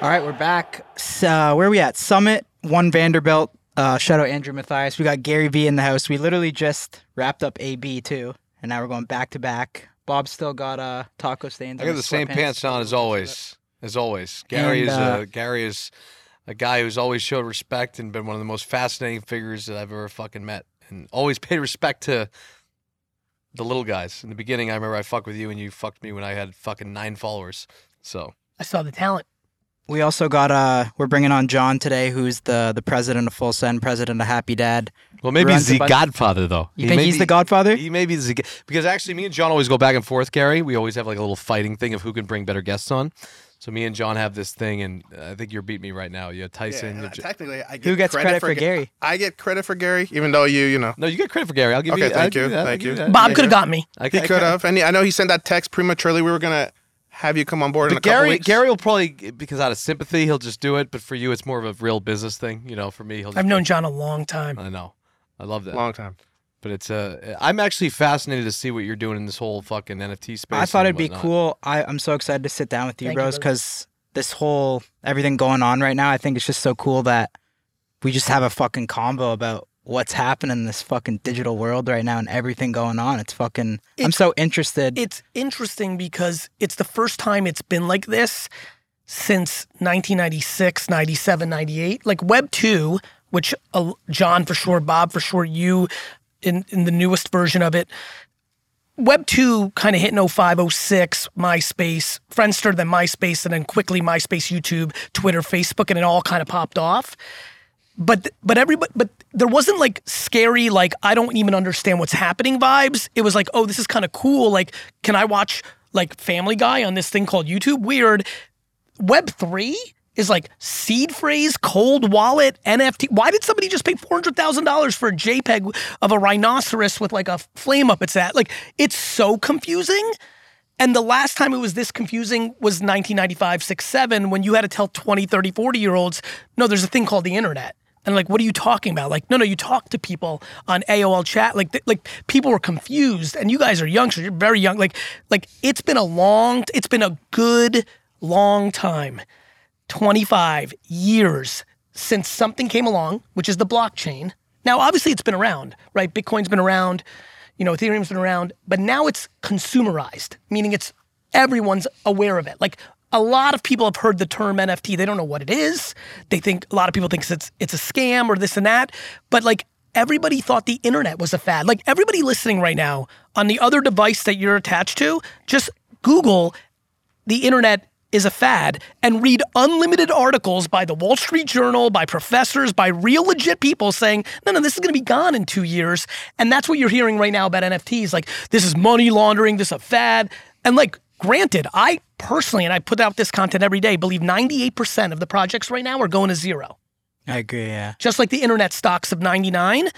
All right, we're back. So, where are we at? Summit, one Vanderbilt. Uh, shout out Andrew Mathias. We got Gary V in the house. We literally just wrapped up AB too, and now we're going back to back. Bob still got uh, taco stains. I on got the same sweatpants. pants on as always. As always, Gary And, is uh, a Gary is a guy who's always showed respect and been one of the most fascinating figures that I've ever fucking met, and always paid respect to the little guys. In the beginning, I remember I fucked with you, and you fucked me when I had fucking nine followers. So I saw the talent. We also got uh, we're bringing on John today, who's the the president of Full Send, president of Happy Dad. well, maybe he's the bunch- Godfather though. You He think he's be- the Godfather? He maybe is the because actually me and John always go back and forth. Gary, we always have like a little fighting thing of who can bring better guests on. So me and John have this thing, and I think you're beating me right now. You have Tyson. Yeah, you have J- technically, I get Who gets credit for Ga- Gary? I get credit for Gary, even though you, you know, no, you get credit for Gary. I'll give Okay, you. Okay, thank I'll you, that, thank you. that. Bob Yeah, could have got me. I, he could have, and he, I know he sent that text prematurely. We were gonna have you come on board in a But couple Gary, weeks. Gary will probably because out of sympathy he'll just do it. But for you, it's more of a real business thing. You know, for me, he'll. Just, I've known John a long time. I know. I love that. long time. But it's uh, I'm actually fascinated to see what you're doing in this whole fucking NFT space. I thought it'd be cool. I, I'm so excited to sit down with you, Thank bros, because this whole everything going on right now, I think it's just so cool that we just have a fucking combo about what's happening in this fucking digital world right now and everything going on. It's fucking. I'm so interested. It's interesting because it's the first time it's been like this since 1996, 97, 98. Like Web 2, which uh, John for sure, Bob for sure, you in, in the newest version of it. Web 2 kind of hit in 05, 06, MySpace, Friendster, then MySpace, and then quickly MySpace, YouTube, Twitter, Facebook, and it all kind of popped off. But but everybody but there wasn't like scary like I don't even understand what's happening vibes. It was like oh this is kind of cool. Like can I watch like Family Guy on this thing called YouTube? Weird. Web three is like seed phrase, cold wallet, NFT. Why did somebody just pay four hundred thousand dollars for a JPEG of a rhinoceros with like a flame up its at? Like it's so confusing. And the last time it was this confusing was 1995, 6, 7, when you had to tell 20, 30, 40 year olds, no, there's a thing called the internet. And like, what are you talking about? Like, no, no, you talk to people on AOL chat. Like, th- like people were confused, and you guys are youngsters. You're very young. Like, like it's been a long, it's been a good long time, 25 years since something came along, which is the blockchain. Now, obviously, it's been around, right? Bitcoin's been around, you know, Ethereum's been around, but now it's consumerized, meaning it's everyone's aware of it. Like a lot of people have heard the term NFT. They don't know what it is. They think a lot of people think it's it's a scam or this and that. But like everybody thought the internet was a fad. Like everybody listening right now on the other device that you're attached to, just Google the internet is a fad and read unlimited articles by the Wall Street Journal, by professors, by real legit people saying, no, no, this is going to be gone in two years. And that's what you're hearing right now about NFTs. Like, this is money laundering, this is a fad. And like, granted, I personally, and I put out this content every day, believe 98% of the projects right now are going to zero I agree. Yeah. just like the internet stocks of 99.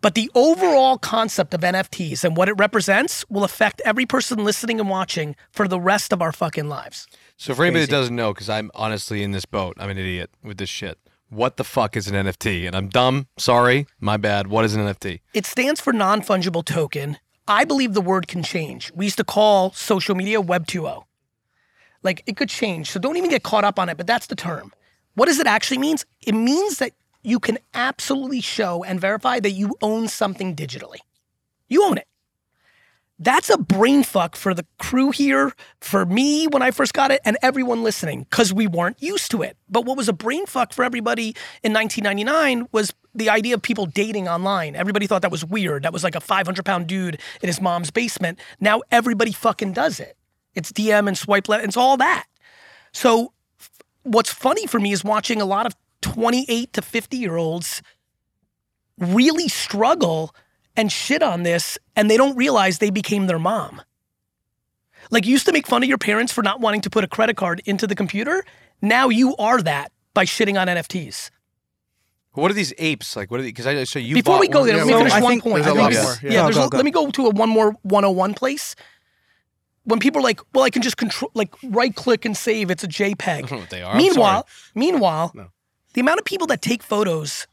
But the overall concept of NFTs and what it represents will affect every person listening and watching for the rest of our fucking lives. So for anybody that doesn't know, because I'm honestly in this boat, I'm an idiot with this shit. What the fuck is an NFT? And I'm dumb. Sorry, my bad. What is an NFT? It stands for non fungible token. I believe the word can change. We used to call social media Web 2.0. Like it could change. So don't even get caught up on it, but that's the term. What does it actually means? It means that you can absolutely show and verify that you own something digitally. You own it. That's a brain fuck for the crew here, for me when I first got it, and everyone listening, because we weren't used to it. But what was a brain fuck for everybody in 1999 was the idea of people dating online. Everybody thought that was weird. That was like a 500 pound dude in his mom's basement. Now everybody fucking does it. It's DM and swipe left, it's all that. So what's funny for me is watching a lot of 28 to 50 year olds really struggle and shit on this and they don't realize they became their mom. Like you used to make fun of your parents for not wanting to put a credit card into the computer. Now you are that by shitting on NFTs. What are these apes like? What are they? Because I so you Before we go one- there, yeah, let me finish one point. there's a I more. it's- Yeah. Yeah, Go, go, go. let me go to a one more 101 place. When people are like, well, I can just control, like right click and save, it's a JPEG. I don't know what they are. Meanwhile, meanwhile, No. the amount of people that take photos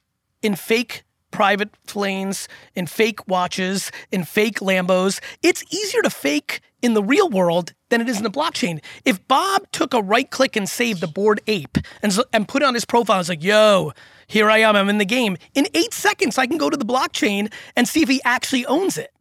in fake private planes, in fake watches, in fake Lambos. It's easier to fake in the real world than it is in the blockchain. If Bob took a right click and saved the bored ape and, and put it on his profile, it's like, yo, here I am, I'm in the game. In eight seconds, I can go to the blockchain and see if he actually owns it.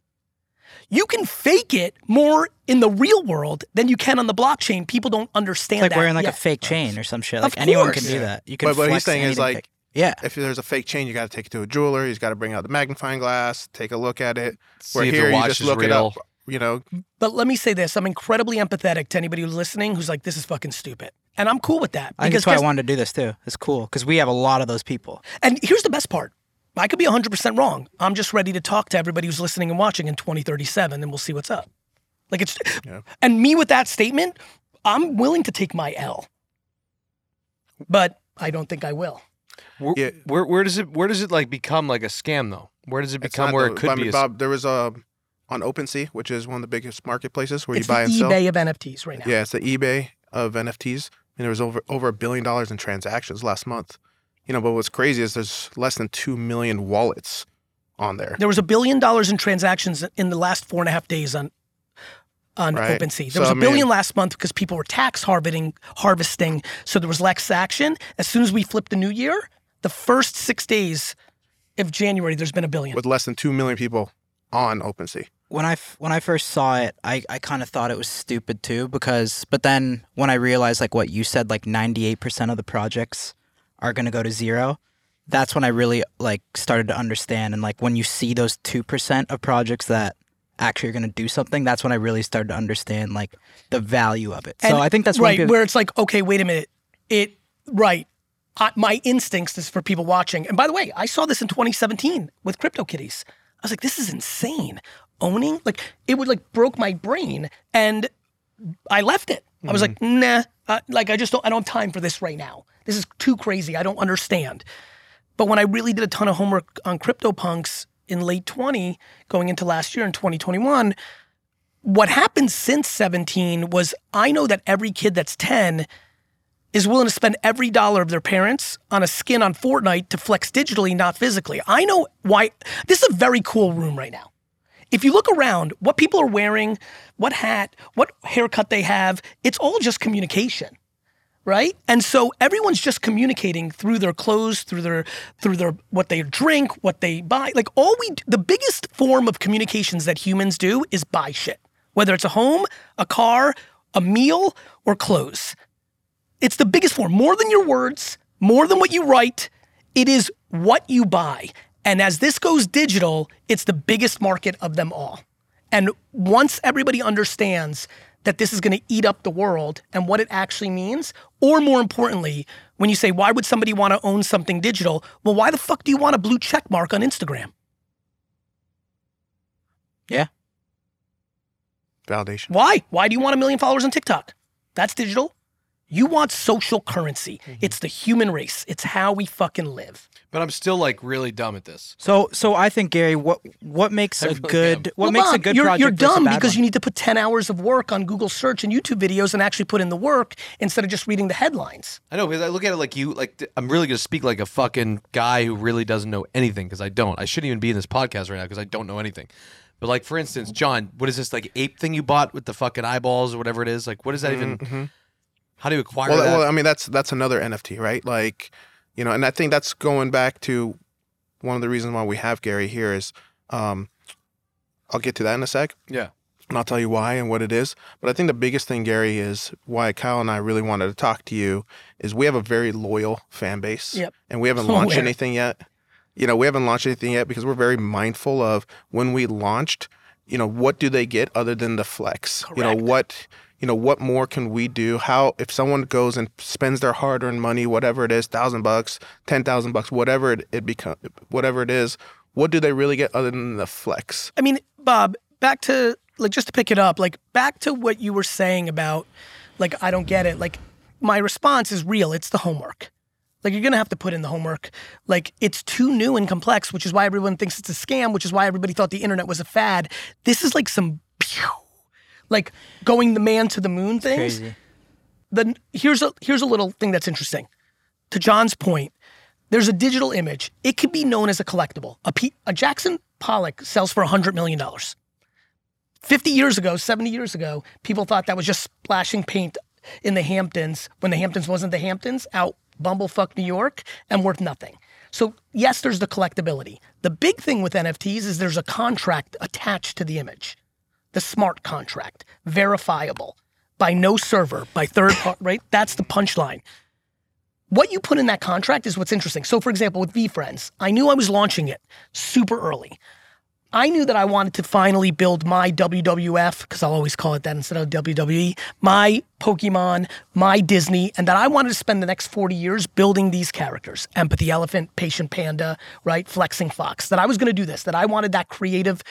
You can fake it more in the real world than you can on the blockchain. People don't understand It's like that wearing like yet. a fake chain or some shit. Of Like anyone can do that. You can. But what he's saying is anything like, fake. Yeah, if there's a fake chain, you got to take it to a jeweler. He's got to bring out the magnifying glass, take a look at it. See Where if here the you just is look it up. You know, But let me say this: I'm incredibly empathetic to anybody who's listening who's like, "This is fucking stupid," and I'm cool with that. I think that's why I wanted to do this too. It's cool because we have a lot of those people. And here's the best part: I could be 100 percent wrong. I'm just ready to talk to everybody who's listening and watching in 2037, and we'll see what's up. Like it's, Yeah. and me with that statement, I'm willing to take my L, but I don't think I will. Where, Yeah. where where does it where does it like become like a scam though? Where does it it's become where the- it could I be? mean, Bob, there was a on OpenSea, which is one of the biggest marketplaces where it's you buy the and sell. eBay of NFTs right now. Yeah, it's the eBay of NFTs, and there was over over a billion dollars in transactions last month. You know, but what's crazy is there's less than two million wallets on there. There was a billion dollars in transactions in the last four and a half days on on Right. OpenSea. There So, was a I mean- billion last month because people were tax harvesting, harvesting. So there was less action. As soon as we flipped the new year, the first six days of January, there's been a billion. with less than two million people on OpenSea. when I f- when I first saw it, I, I kind of thought it was stupid too because but then when I realized like what you said like 98% of the projects are going to go to zero, that's when I really like started to understand and like when you see those 2% of projects that actually are going to do something, that's when I really started to understand like the value of it. So I think that's right people- where it's like, okay, wait a minute. It right. I, my instincts is for people watching. And by the way, I saw this in 2017 with CryptoKitties. I was like, this is insane. Owning like it would like broke my brain, and I left it. I was like, nah. Uh, like I just don't. I don't have time for this right now. This is too crazy. I don't understand. But when I really did a ton of homework on CryptoPunks in late 20, going into last year in 2021, what happened since 17 was I know that every kid that's 10 is willing to spend every dollar of their parents on a skin on Fortnite to flex digitally, not physically. I know why. This is a very cool room right now. If you look around, what people are wearing, what hat, what haircut they have, it's all just communication right? And so everyone's just communicating through their clothes, through their through their what they drink, what they buy. Like all we the biggest form of communications that humans do is buy shit. Whether it's a home, a car, a meal, or clothes. It's the biggest form, more than your words, more than what you write. It is what you buy. And as this goes digital, it's the biggest market of them all. And once everybody understands that this is going to eat up the world and what it actually means, or more importantly, when you say, why would somebody want to own something digital? Well, why the fuck do you want a blue check mark on Instagram? yeah. Validation. Why? Why do you want a million followers on TikTok? That's digital. You want social currency. Mm-hmm. It's the human race. It's how we fucking live. but I'm still like really dumb at this. So so I think Gary what what makes I a really good am. what Well, makes a good you're, project You're versus a dumb because one? you need to put 10 hours of work on Google search and YouTube videos and actually put in the work instead of just reading the headlines. I know because I look at it like you like I'm really gonna speak like a fucking guy who really doesn't know anything because I don't. I shouldn't even be in this podcast right now because I don't know anything. But like for instance, John, what is this like ape thing you bought with the fucking eyeballs or whatever it is? Like what is that even? Mm-hmm. How do you acquire Well, that? well, I mean that's that's another NFT, right? Like, you know, and I think that's going back to one of the reasons why we have Gary here is, um, I'll get to that in a sec, yeah. and I'll tell you why and what it is. But I think the biggest thing, Gary, is why Kyle and I really wanted to talk to you is we have a very loyal fan base, Yep. and we haven't launched Aware. anything yet. You know, we haven't launched anything yet because we're very mindful of when we launched. You know, what do they get other than the flex? You know what? You know what more can we do? How if someone goes and spends their hard-earned money, whatever it is, thousand bucks, ten thousand bucks, whatever it, it become, whatever it is, what do they really get other than the flex? I mean, Bob, back to like just to pick it up, like back to what you were saying about like I don't get it. Like my response is real. It's the homework. Like you're gonna have to put in the homework. Like it's too new and complex, which is why everyone thinks it's a scam, which is why everybody thought the internet was a fad. This is like some pew, like going the man to the moon things. crazy. Then here's a here's a little thing that's interesting. To John's point, there's a digital image. It could be known as a collectible. A, P, a Jackson Pollock sells for $100 million. 50 years ago, 70 years ago, people thought that was just splashing paint in the Hamptons when the Hamptons wasn't the Hamptons out bumblefuck New York and worth nothing. So, yes, there's the collectability. The big thing with NFTs is there's a contract attached to the image, the smart contract, verifiable by no server, by third party, right? That's the punchline. What you put in that contract is what's interesting. So, for example, with VeeFriends, I knew I was launching it super early. I knew that I wanted to finally build my WWF, because I'll always call it that instead of WWE, my Pokemon, my Disney, and that I wanted to spend the next 40 years building these characters Empathy Elephant, Patient Panda, right? Flexing Fox. That I was going to do this, that I wanted that creative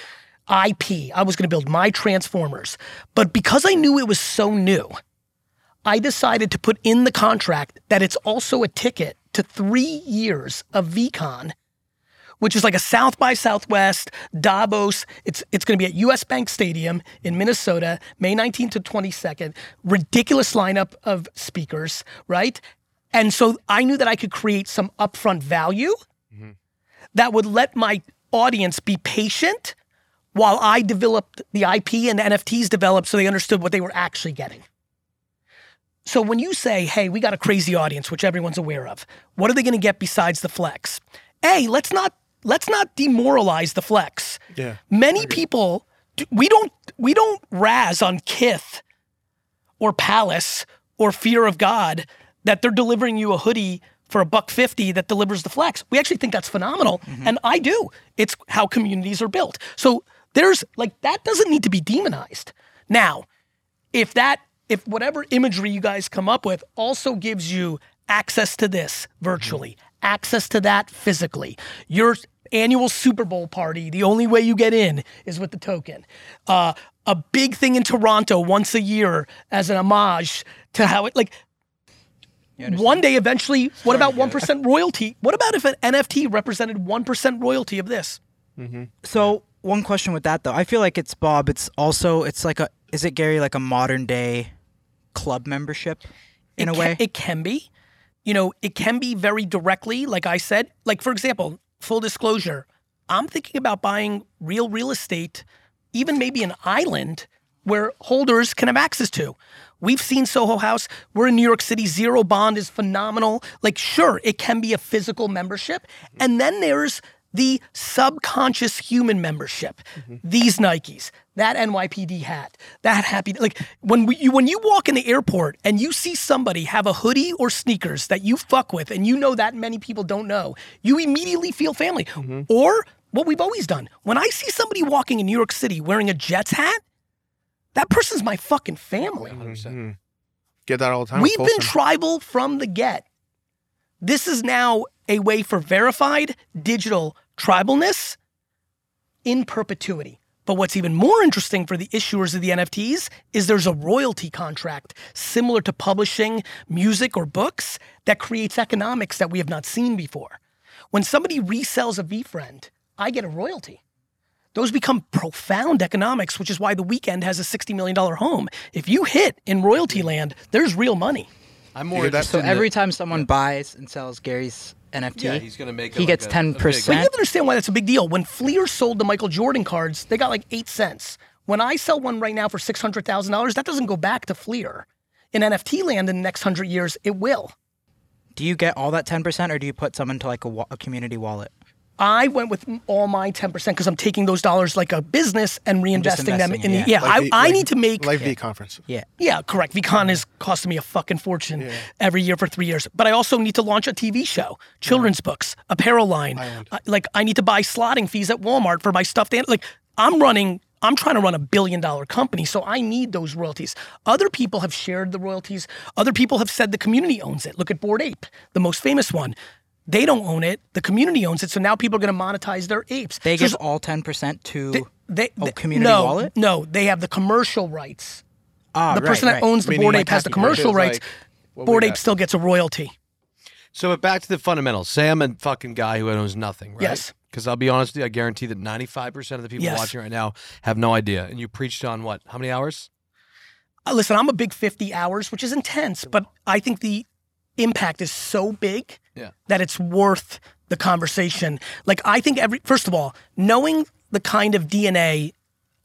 IP. I was going to build my Transformers. But because I knew it was so new, I decided to put in the contract that it's also a ticket to three years of VeeCon which is like a South by Southwest, Davos. It's it's going to be at US Bank Stadium in Minnesota, May 19th to 22nd. Ridiculous lineup of speakers, right? And so I knew that I could create some upfront value mm-hmm. that would let my audience be patient while I developed the IP and the NFTs developed so they understood what they were actually getting. So when you say, hey, we got a crazy audience, which everyone's aware of, what are they going to get besides the flex? A, let's not let's not demoralize the flex. Yeah. Many people we don't we don't razz on Kith or Palace or Fear of God that they're delivering you a hoodie for a buck 50 that delivers the flex. We actually think that's phenomenal mm-hmm. and I do. It's how communities are built. So there's like that doesn't need to be demonized. Now, if that if whatever imagery you guys come up with also gives you access to this virtually, access to that physically, your annual Super Bowl party, the only way you get in is with the token. Uh, a big thing in Toronto once a year as an homage to how it like one day eventually what about 1% royalty? What about if an nft represented 1% royalty of this? So one question with that though, I feel like it's Bob. It's also it's like a is it Gary like a modern day club membership in it a can, way? it can be. You know it can be very directly like i said. Like for example full disclosure i'm thinking about buying real real estate even maybe an island where holders can have access to. We've seen soho house. We're in new york city. Zero bond is phenomenal. Like sure it can be a physical membership. And then there's the subconscious human membership these nikes that nypd hat that happy like when we, you when you walk in the airport and you see somebody have a hoodie or sneakers that you fuck with and you know that many people don't know you immediately feel family or what we've always done when i see somebody walking in new york city wearing a jets hat that person's my fucking family Mhm. Get that all the time. We've been tribal from the get. This is now a way for verified digital tribalness in perpetuity. But what's even more interesting for the issuers of the NFTs is there's a royalty contract similar to publishing music or books that creates economics that we have not seen before. When somebody resells a VeeFriend, I get a royalty. Those become profound economics, which is why the Weeknd has a $60 million home. If you hit in royalty land, there's real money. I'm more hear that? interested so in the- every time someone buys and sells Gary's NFT, yeah, he's gonna make he like gets a- a ten big- But you percent. have to understand why that's a big deal. When Fleer sold the Michael Jordan cards, they got like eight cents. When I sell one right now for six hundred thousand dollars, that doesn't go back to Fleer. In NFT land, in the next hundred years, it will. Do you get all that ten percent, or do you put some into like a, wa- a community wallet? I went with all my ten percent because I'm taking those dollars like a business and reinvesting them investing, in the yeah. yeah. Like I, V- I like- need to make like V conference. Yeah. Yeah, correct. VeeCon is costing me a fucking fortune every year for three years. But I also need to launch a TV show, children's books, apparel line. I- like I need to buy slotting fees at Walmart for my stuffed animal. Like I'm running. I'm trying to run a billion dollar company, so I need those royalties. Other people have shared the royalties. Other people have said the community owns it. Look at Bored Ape, the most famous one. They don't own it. The community owns it. So now people are going to monetize their apes. They So give all ten percent to they, a community no, wallet. No, they have the commercial rights Ah, the right, person that right. owns the Meaning board like ape has the commercial rights. like bored ape got. still gets a royalty. So but back to the fundamentals. Say I'm a fucking guy who owns nothing, right? Yes. Because I'll be honest with you, I guarantee that 95% of the people Yes. watching right now have no idea. And you preached on what? How many hours? Uh, listen, I'm a big 50 hours, which is intense, but I think the impact is so big Yeah. that it's worth the conversation. Like I think every first of all, knowing the kind of DNA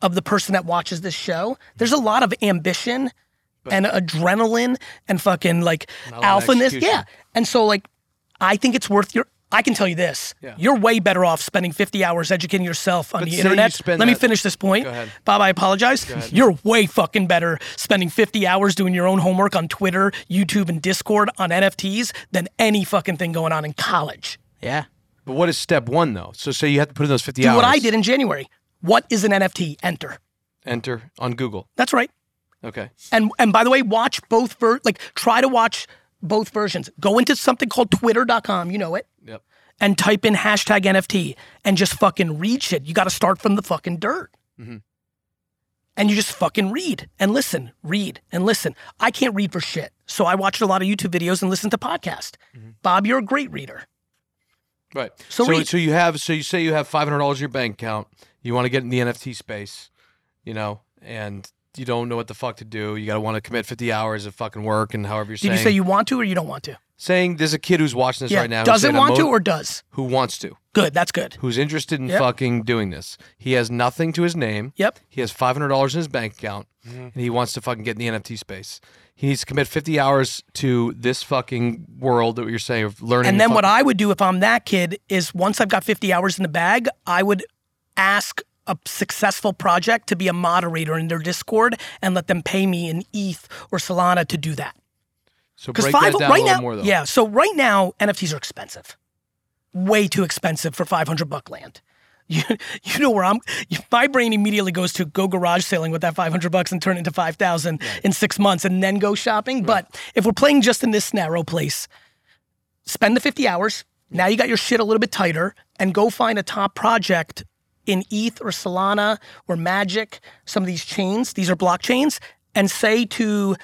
of the person that watches this show, there's a lot of ambition and adrenaline and fucking like alphaness. Yeah. And so like I think it's worth your I can tell you this. Yeah. You're way better off spending 50 hours educating yourself on But the internet. spend Let me finish this point. Go ahead. Bob, I apologize. You're way fucking better spending 50 hours doing your own homework on Twitter, YouTube, and Discord on NFTs than any fucking thing going on in college. Yeah. But what is step one though? So say you have to put in those fifty Do hours. what I did in January. What is an NFT? Enter. Enter on Google. That's right. Okay. And and by the way, watch both ver- like try to watch both versions. Go into something called twitter.com, you know it, Yep. And type in hashtag NFT and just fucking read shit. You got to start from the fucking dirt. Mm-hmm. And you just fucking read and listen, read and listen. I can't read for shit. So I watched a lot of YouTube videos and listened to podcasts. Mm-hmm. Bob, you're a great reader. Right. So So so, you have so you say you have five hundred dollars in your bank account. You want to get in the NFT space, you know, and you don't know what the fuck to do. You got to want to commit fifty hours of fucking work and however you're Did saying. you say you want to or you don't want to? Saying there's a kid who's watching this Yeah. right now. who's Doesn't saying, "I'm want to or does? who wants to, Good. That's good. who's interested in Yep. fucking doing this. He has nothing to his name. Yep. He has five hundred dollars in his bank account, mm-hmm. and he wants to fucking get in the NFT space. He needs to commit fifty hours to this fucking world that you're saying of learning. And then what I would do if I'm that kid is once I've got 50 hours in the bag, I would ask a successful project to be a moderator in their Discord and let them pay me in ETH or Solana to do that. So Because break five that down right a little now, more though. yeah. So right now NFTs are expensive, way too expensive for 500 buck land. You, you know where I'm. My brain immediately goes to go garage selling with that 500 bucks and turn it into 5,000 in six months and then go shopping. But if we're playing just in this narrow place, spend the 50 hours. Now you got your shit a little bit tighter and go find a top project in ETH or Solana or Magic, some of these chains, these are blockchains, and say to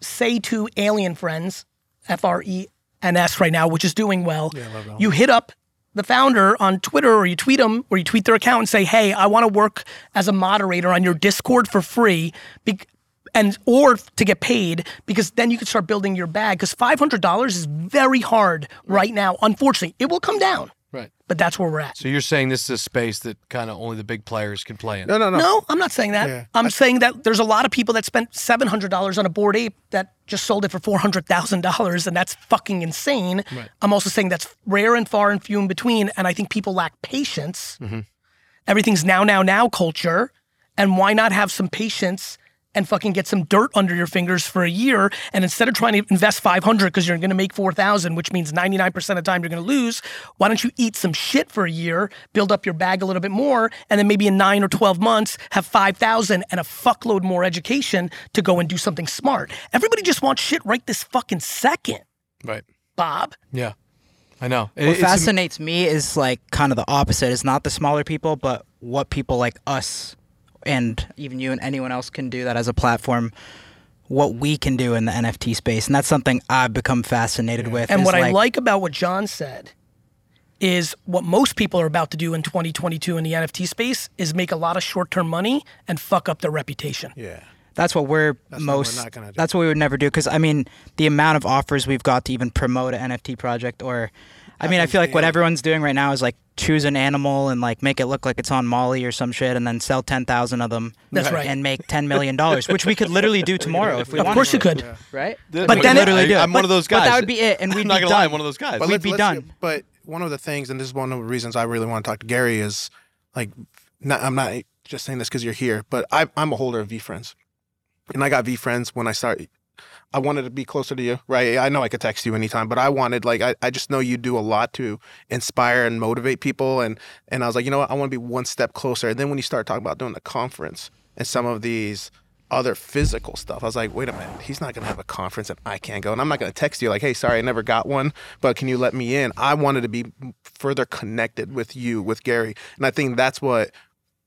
say to alien friends, F R E N S right now, which is doing well, you hit up the founder on Twitter or you tweet them or you tweet their account and say, hey, I want to work as a moderator on your Discord for free. Be- and or to get paid because then you can start building your bag because $500 is very hard right now unfortunately. It will come down Right. but that's where we're at So you're saying this is a space that kind of only the big players can play in. No, no, no. no i'm not saying that Yeah. i'm saying that there's a lot of people that spent $700 on a bored ape that just sold it for $400000 and that's fucking insane i'm also saying that's rare and far and few in between and i think people lack patience mm-hmm. everything's now now now culture and why not have some patience and fucking get some dirt under your fingers for a year and instead of trying to invest 500 because you're going to make 4000 which means 99% of the time you're going to lose why don't you eat some shit for a year build up your bag a little bit more and then maybe in 9 or 12 months have 5000 and a fuckload more education to go and do something smart everybody just wants shit right this fucking second Right. bob Yeah. I know. It- What it's am- fascinates me is like kind of the opposite. It's not the smaller people, but what people like us and even you and anyone else can do that as a platform. What we can do in the NFT space, and that's something I've become fascinated with. And is what I like about what John said is what most people are about to do in 2022 in the NFT space is make a lot of short-term money and fuck up their reputation. Yeah. That's what we're what we're most. not do. That's what we would never do because I mean the amount of offers we've got to even promote an NFT project or, I mean I feel like what everyone's doing right now is like choose an animal and like make it look like it's on Molly or some shit and then sell ten thousand of them. That's right. And make ten million dollars, which we could literally do tomorrow if we wanted to. Of wanted. course you to, could. right? Th- But then it- literally do it. I'm But- one of those guys. but that would be it, and I'm we'd not gonna lie. I'm one of those guys. But We'd be done. get- but one of the things, and this is one of the reasons I really want to talk to Gary is like, not, I'm not just saying this because you're here, but I, I'm a holder of VeeFriends, and I got VeeFriends when I started. I wanted to be closer to you, right? I know I could text you anytime, but I wanted like I, I just know you do a lot to inspire and motivate people, and and I was like, you know what, I want to be one step closer. And then when you start talking about doing the conference and some of these other physical stuff. I was like, wait a minute, he's not gonna have a conference and I can't go. And I'm not gonna text you like, hey, sorry, I never got one, but can you let me in? I wanted to be further connected with you, with Gary. And I think that's what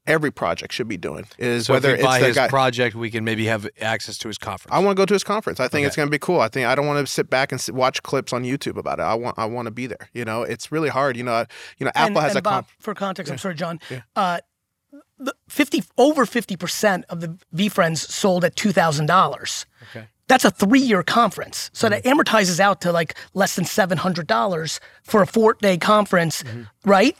every project should be doing is So whether if we it's buy the his guy. project, we can maybe have access to his conference. I want to go to his conference. I think it's going to be cool. I think I don't want to sit back and sit, watch clips on YouTube about it. I want I want to be there. You know, it's really hard. You know, uh, you know, Apple and, has and a Bob, conf- for context, I'm sorry, John. Yeah. Uh, the 50 over 50 percent of the VeeFriends sold at two thousand dollars. Okay. That's a three year conference. So that mm-hmm. amortizes out to like less than $700 for a four day conference, mm-hmm. right?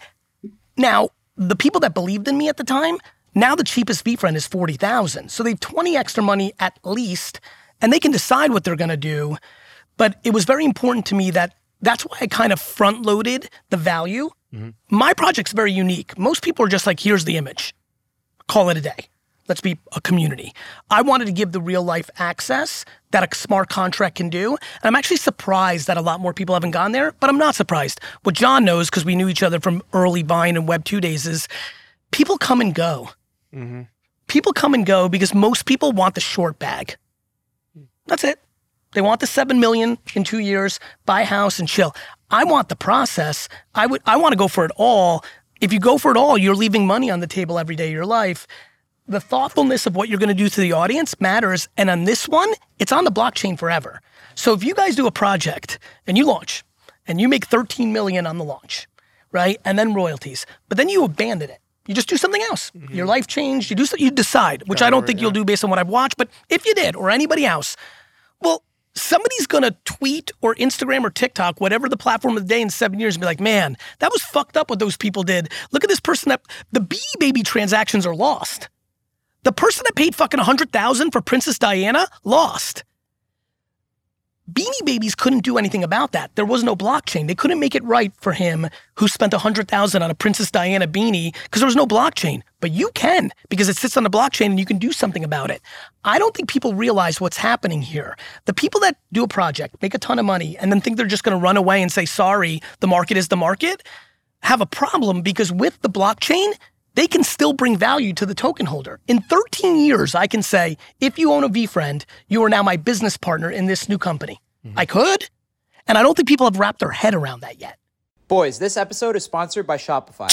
Now, the people that believed in me at the time, now the cheapest VeeFriend is 40,000. So they have 20 extra money at least, and they can decide what they're gonna do. But it was very important to me that that's why I kind of front loaded the value. Mm-hmm. My project's very unique. Most people are just like, here's the image, call it a day. Let's be a community. I wanted to give the real life access that a smart contract can do. And I'm actually surprised that a lot more people haven't gone there, but I'm not surprised. What John knows, because we knew each other from early Vine and Web 2 days, is people come and go. Mm-hmm. People come and go because most people want the short bag. That's it. They want the seven million in two years, buy a house and chill. I want the process. I would I want to go for it all. If you go for it all, you're leaving money on the table every day of your life. The thoughtfulness of what you're gonna do to the audience matters. And on this one, it's on the blockchain forever. So if you guys do a project and you launch and you make 13 million on the launch, right? And then royalties, but then you abandon it. You just do something else. Your life changed. You do so, you decide, which I don't think you'll do based on what I've watched, but if you did or anybody else, well, somebody's gonna tweet or Instagram or TikTok, whatever the platform of the day in seven years, and be like, man, that was fucked up what those people did. Look at this person that the Bee Baby transactions are lost. The person that paid fucking a hundred thousand for Princess Diana lost. Beanie Babies couldn't do anything about that. There was no blockchain. They couldn't make it right for him who spent a hundred thousand on a Princess Diana beanie because there was no blockchain. But you can because it sits on the blockchain and you can do something about it. I don't think people realize what's happening here. The people that do a project, make a ton of money, and then think they're just going to run away and say, "Sorry, the market is the market," have a problem because with the blockchain, they can still bring value to the token holder. In 13 years, I can say, if you own a VeeFriend, you are now my business partner in this new company. Mm-hmm. I could. And I don't think people have wrapped their head around that yet. Boys, this episode is sponsored by Shopify.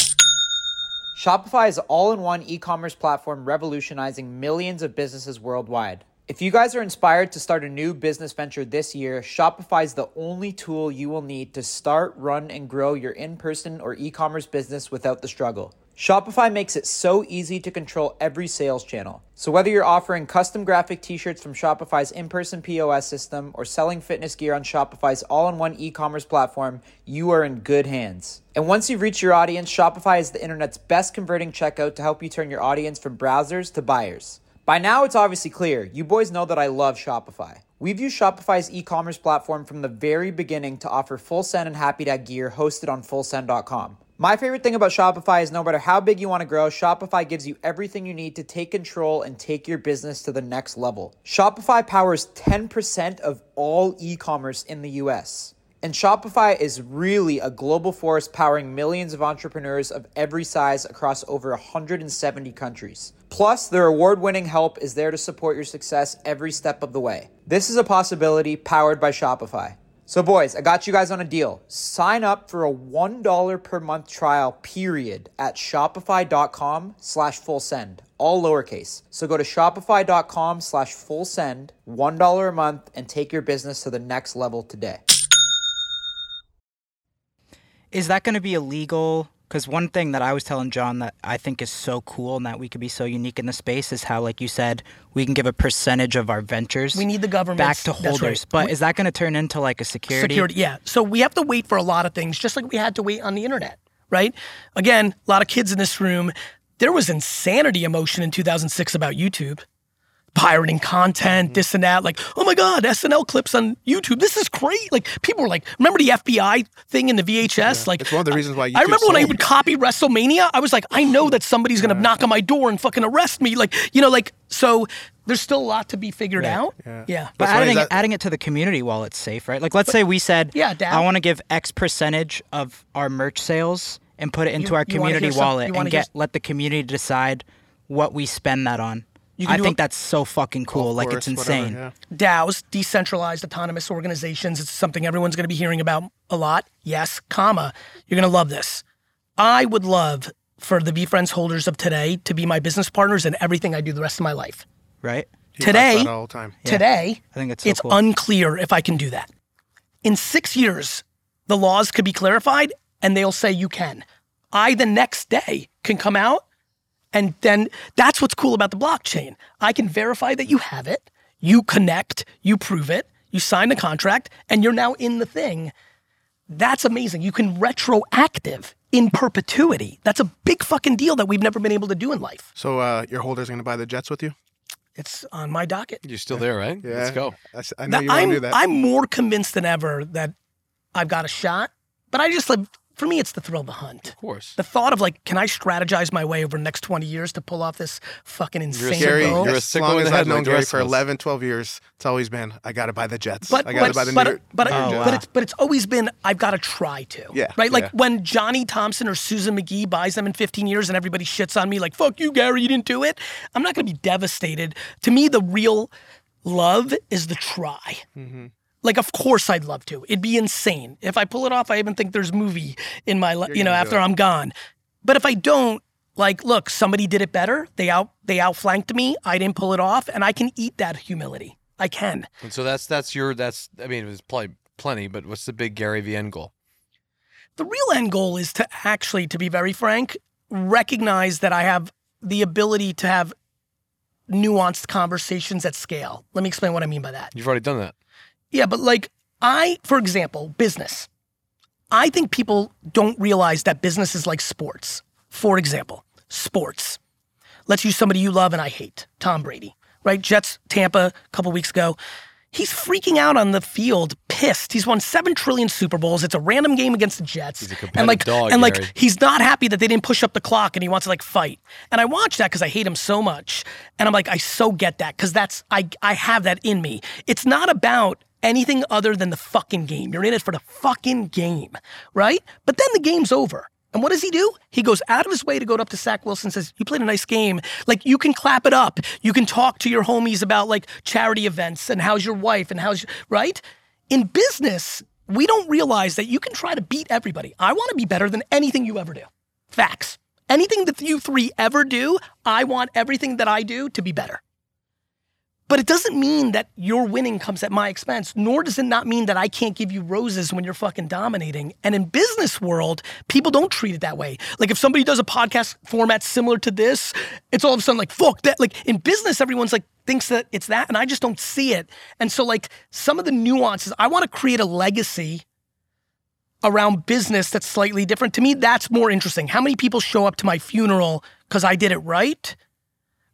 Shopify is an all in one e commerce platform revolutionizing millions of businesses worldwide. If you guys are inspired to start a new business venture this year, Shopify is the only tool you will need to start, run, and grow your in person or e commerce business without the struggle. Shopify makes it so easy to control every sales channel. So, whether you're offering custom graphic t shirts from Shopify's in person POS system or selling fitness gear on Shopify's all in one e commerce platform, you are in good hands. And once you've reached your audience, Shopify is the internet's best converting checkout to help you turn your audience from browsers to buyers. By now, it's obviously clear. You boys know that I love Shopify. We've used Shopify's e commerce platform from the very beginning to offer Full Send and Happy Dad gear hosted on FullSend.com. My favorite thing about Shopify is no matter how big you want to grow, Shopify gives you everything you need to take control and take your business to the next level. Shopify powers 10% of all e commerce in the US. And Shopify is really a global force powering millions of entrepreneurs of every size across over 170 countries. Plus, their award winning help is there to support your success every step of the way. This is a possibility powered by Shopify. So, boys, I got you guys on a deal. Sign up for a $1 per month trial period at shopify.com slash full send, all lowercase. So go to shopify.com slash full send, $1 a month, and take your business to the next level today. Is that going to be illegal? Because one thing that I was telling John that I think is so cool and that we could be so unique in the space is how, like you said, we can give a percentage of our ventures We need the government back to holders. But is that going to turn into like a security? Security, yeah. So we have to wait for a lot of things, just like we had to wait on the internet, right? Again, a lot of kids in this room. There was insanity emotion in 2006 about YouTube. Pirating content, mm-hmm. this and that. Like, oh my God, SNL clips on YouTube. This is great. Like, people were like, remember the FBI thing in the VHS? Like, It's one of the reasons why I YouTube remember when I would copy WrestleMania. I was like, I know that somebody's gonna knock on my door and fucking arrest me. Like, you know, like, so there's still a lot to be figured out. yeah. yeah. But adding, that- adding it to the community while it's safe, right? Like, let's say we said, Yeah, Dad. I want to give X percentage of our merch sales and put it into You- our community wallet and get s- let the community decide what we spend that on. You can I do think a- that's so fucking cool. Golf Like, course, it's whatever, insane. yeah. DAOs, decentralized autonomous organizations. It's something everyone's going to be hearing about a lot. Yes, comma. You're going to love this. I would love for the VeeFriends holders of today to be my business partners in everything I do the rest of my life. Right? He Today- about it all the time. Today, I think it's so it's cool. unclear if I can do that. In six years, the laws could be clarified and they'll say you can. I, the next day, can come out and then that's what's cool about the blockchain. I can verify that you have it. you connect, you prove it, you sign the contract, and you're now in the thing. That's amazing. You can retroactive in perpetuity. That's a big fucking deal that we've never been able to do in life. So uh, your holders are gonna buy the Jets with you? It's on my docket. You're still there, right? Yeah. Let's go. I, s- I know That- you want I'm, to do that. I'm more convinced than ever that I've got a shot, but I just like, for me, it's the thrill of the hunt. Of course. The thought of like, can I strategize my way over the next 20 years to pull off this fucking You're a insane Gary, goal? You're a as sicko long in as the head I've known like Gary for of 11, 12 years, it's always been, I got to buy the Jets. But I got to but buy the but, New York. but, New York Oh, Jets. but it's but it's always been I've got to try to. Yeah, Right. Like yeah. when Johnny Thompson or Susan McGee buys them in 15 years and everybody shits on me like fuck you Gary you didn't do it. I'm not going to be devastated. To me, the real love is the try. Mm-hmm. Like, of course, I'd love to. It'd be insane if I pull it off. I even think there's movie in my, li- you know, after it. I'm gone. But if I don't, like, look, somebody did it better. They out they outflanked me. I didn't pull it off, and I can eat that humility. I can. And so that's that's your that's I mean it was probably plenty, but what's the big Gary V end goal? The real end goal is to actually, to be very frank, recognize that I have the ability to have nuanced conversations at scale. Let me explain what I mean by that. You've already done that. Yeah, but like I, for example, business. I think people don't realize that business is like sports. For example, sports. Let's use somebody you love and I hate, Tom Brady, right? Jets, Tampa, a couple weeks ago. He's freaking out on the field, pissed. He's won seven trillion Super Bowls. It's a random game against the Jets. And like, dog, and like, Gary. he's not happy that they didn't push up the clock, and he wants to like fight. And I watch that because I hate him so much. And I'm like, I so get that because that's I I have that in me. It's not about anything other than the fucking game. You're in it for the fucking game, right? But then the game's over. And what does he do? He goes out of his way to go up to Zach Wilson and says, You played a nice game. Like, you can clap it up. You can talk to your homies about like charity events and how's your wife and how's, right? In business, we don't realize that you can try to beat everybody. I want to be better than anything you ever do. Facts. Anything that you three ever do, I want everything that I do to be better. But it doesn't mean that your winning comes at my expense, nor does it not mean that I can't give you roses when you're fucking dominating. And in business world, people don't treat it that way. Like if somebody does a podcast format similar to this, it's all of a sudden like, fuck that. Like in business, everyone's like thinks that it's that, and I just don't see it. And so like some of the nuances, I want to create a legacy around business that's slightly different. To me, that's more interesting. How many people show up to my funeral because I did it right?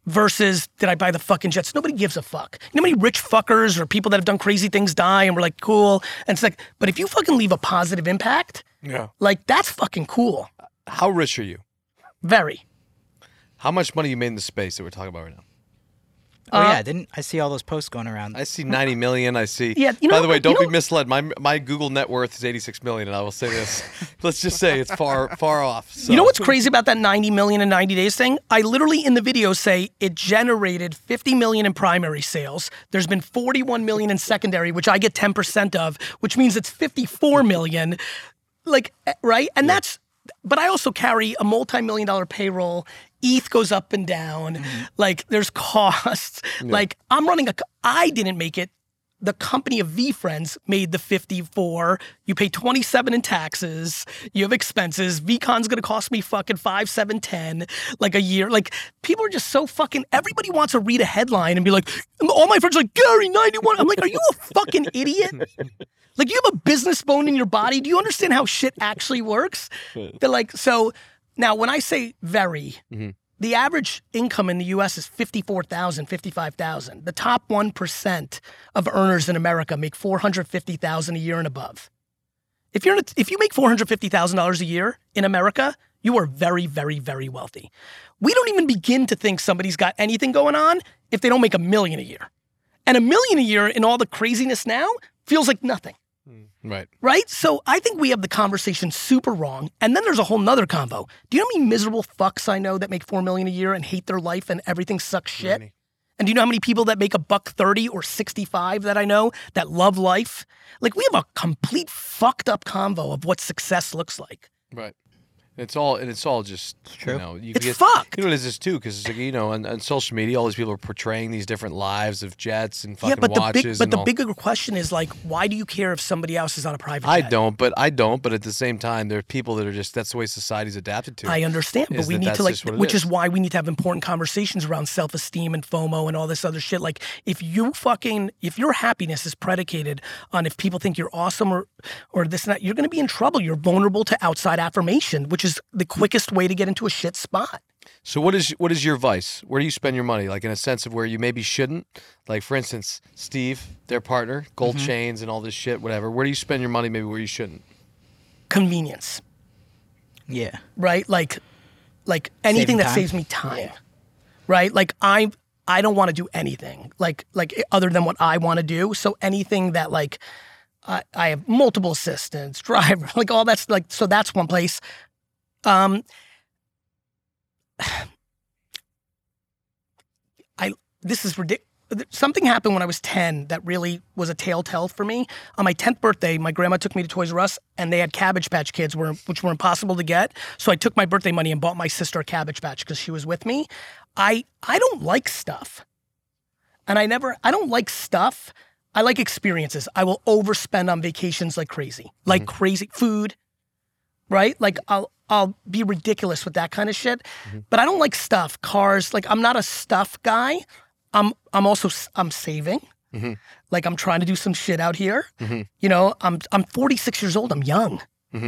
Versus did I buy the fucking jets? Nobody gives a fuck. You know many rich fuckers or people that have done crazy things die and we're like, cool. And it's like, but if you fucking leave a positive impact, Yeah. like that's fucking cool. How rich are you? Very. How much money you made in the space that we're talking about right now? Oh Uh, yeah, didn't I see all those posts going around? I see 90 million. I see. Yeah, you know, By the way, don't be know- misled. My my Google net worth is 86 million, and I will say this. Let's just say it's far far off. So. You know what's crazy about that 90 million in 90 days thing? I literally in the video say it generated 50 million in primary sales. There's been 41 million in secondary, which I get 10% of, which means it's 54 million. Like, eh, right? And that's, but I also carry a multi million dollar payroll. ETH goes up and down. Mm-hmm. Like, there's costs. Like, I'm running a. I didn't make it the company of VeeFriends made the 54. You pay 27 in taxes. You have expenses. VeeCon's gonna cost me fucking five, seven, ten, like a year. Like people are just so fucking. Everybody wants to read a headline and be like, all my friends are like Gary 91. I'm like, are you a fucking idiot? Like you have a business bone in your body. Do you understand how shit actually works? They're like, so now when I say very, mm-hmm. The average income in the US is 54,000, 55,000. The top 1% of earners in America make 450,000 a year and above. If you're if you make $450,000 a year in America, you are very very very wealthy. We don't even begin to think somebody's got anything going on if they don't make a million a year. And a million a year in all the craziness now feels like nothing Right. right? So I think we have the conversation super wrong. And then there's a whole nother convo. Do you know how many miserable fucks I know that make four million a year and hate their life and everything sucks shit? Many. And do you know how many people that make a buck 30 or 65 that I know that love life? Like we have a complete fucked up convo of what success looks like. Right. It's all and it's all just true. you know you It's get, fucked. You know what it is this too because it's like, you know on, on social media all these people are portraying these different lives of jets and fucking yeah, but the watches. big, but the all. bigger question is like, why do you care if somebody else is on a private I jet? don't, but I don't. But at the same time, there are people that are just that's the way society's adapted to. I understand, but we that need to like, just what it which is is. why we need to have important conversations around self-esteem and FOMO and all this other shit. Like, if you fucking, if your happiness is predicated on if people think you're awesome or, or this and that, you're going to be in trouble. You're vulnerable to outside affirmation, which is the quickest way to get into a shit spot. So what is what is your vice? Where do you spend your money? Like in a sense of where you maybe shouldn't. Like for instance, Steve, their partner, gold Mm-hmm. chains and all this shit, whatever. Where do you spend your money? Maybe where you shouldn't. Convenience, Yeah. right? Like, like anything Saving that time? saves me time, right? Like I, I don't want to do anything like like other than what I want to do. So anything that like I, I have multiple assistants, driver, like all that's like so that's one place. Um I this is ridiculous. Something happened when I was 10 that really was a telltale for me. On my 10th birthday, my grandma took me to Toys R Us and they had Cabbage Patch Kids, were, which were impossible to get. So I took my birthday money and bought my sister a Cabbage Patch because she was with me. I, I don't like stuff. And I never, I don't like stuff. I like experiences. I will overspend on vacations like crazy, like crazy food, right? Like I'll, I'll be ridiculous with that kind of shit. Mm-hmm. But I don't like stuff, cars. Like I'm not a stuff guy. I'm, I'm also, I'm saving. Mm-hmm. Like I'm trying to do some shit out here. Mm-hmm. You know, I'm, I'm 46 years old. I'm young.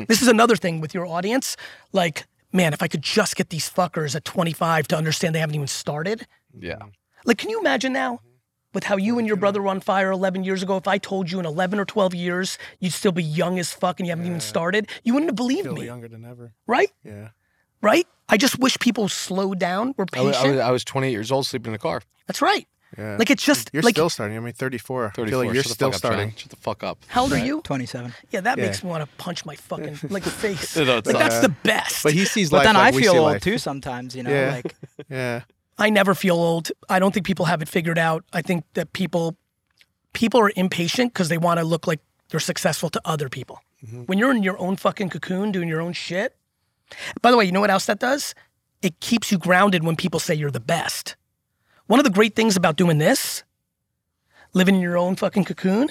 This is another thing with your audience. Like, man, if I could just get these fuckers at 25 to understand they haven't even started. Yeah. Like, can you imagine now with how you and your brother were on fire 11 years ago? If I told you in 11 or 12 years you'd still be young as fuck and you haven't even started, you wouldn't have believed Feel me, younger than ever. right? Yeah. Right? I just wish people slowed down, were I, wa- patient. I was, I was 28 years old, sleeping in a car. That's right. Yeah. Like, it's just you're like, still starting. I mean, 34. I 34. feel like you're Shut still fuck up, John. starting. Shut the fuck up. how old are you? 27. Yeah, that Yeah. makes me want to punch my fucking like face. No, like not. that's the best. But he sees But life then like I feel old life. too sometimes, you know, Yeah. like Yeah. I never feel old. I don't think people have it figured out. I think that people people are impatient because they want to look like they're successful to other people. Mm-hmm. When you're in your own fucking cocoon doing your own shit. By the way, you know what else that does? It keeps you grounded when people say you're the best. One of the great things about doing this, living in your own fucking cocoon,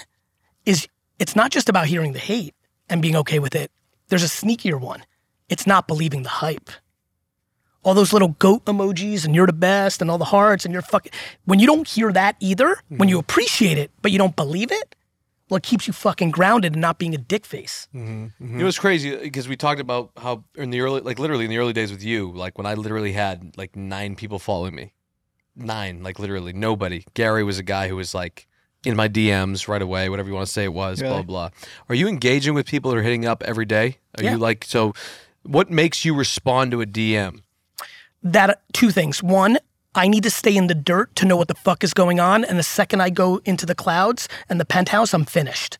is it's not just about hearing the hate and being okay with it. There's a sneakier one. It's not believing the hype all those little goat emojis and you're the best and all the hearts and you're fucking when you don't hear that either when you mm-hmm. appreciate it but you don't believe it well it keeps you fucking grounded and not being a dick face You know what's crazy uh, because we talked about how in the early, like literally in the early days with you, like when I literally had like nine people following me, nine, like literally nobody. Gary was a guy who was like in my DMs right away, whatever you want to say it was, blah blah. Are you engaging with people that are hitting up every day? Are Yeah. you like so? What makes you respond to a DM? That two things one i need to stay in the dirt to know what the fuck is going on and the second i go into the clouds and the penthouse i'm finished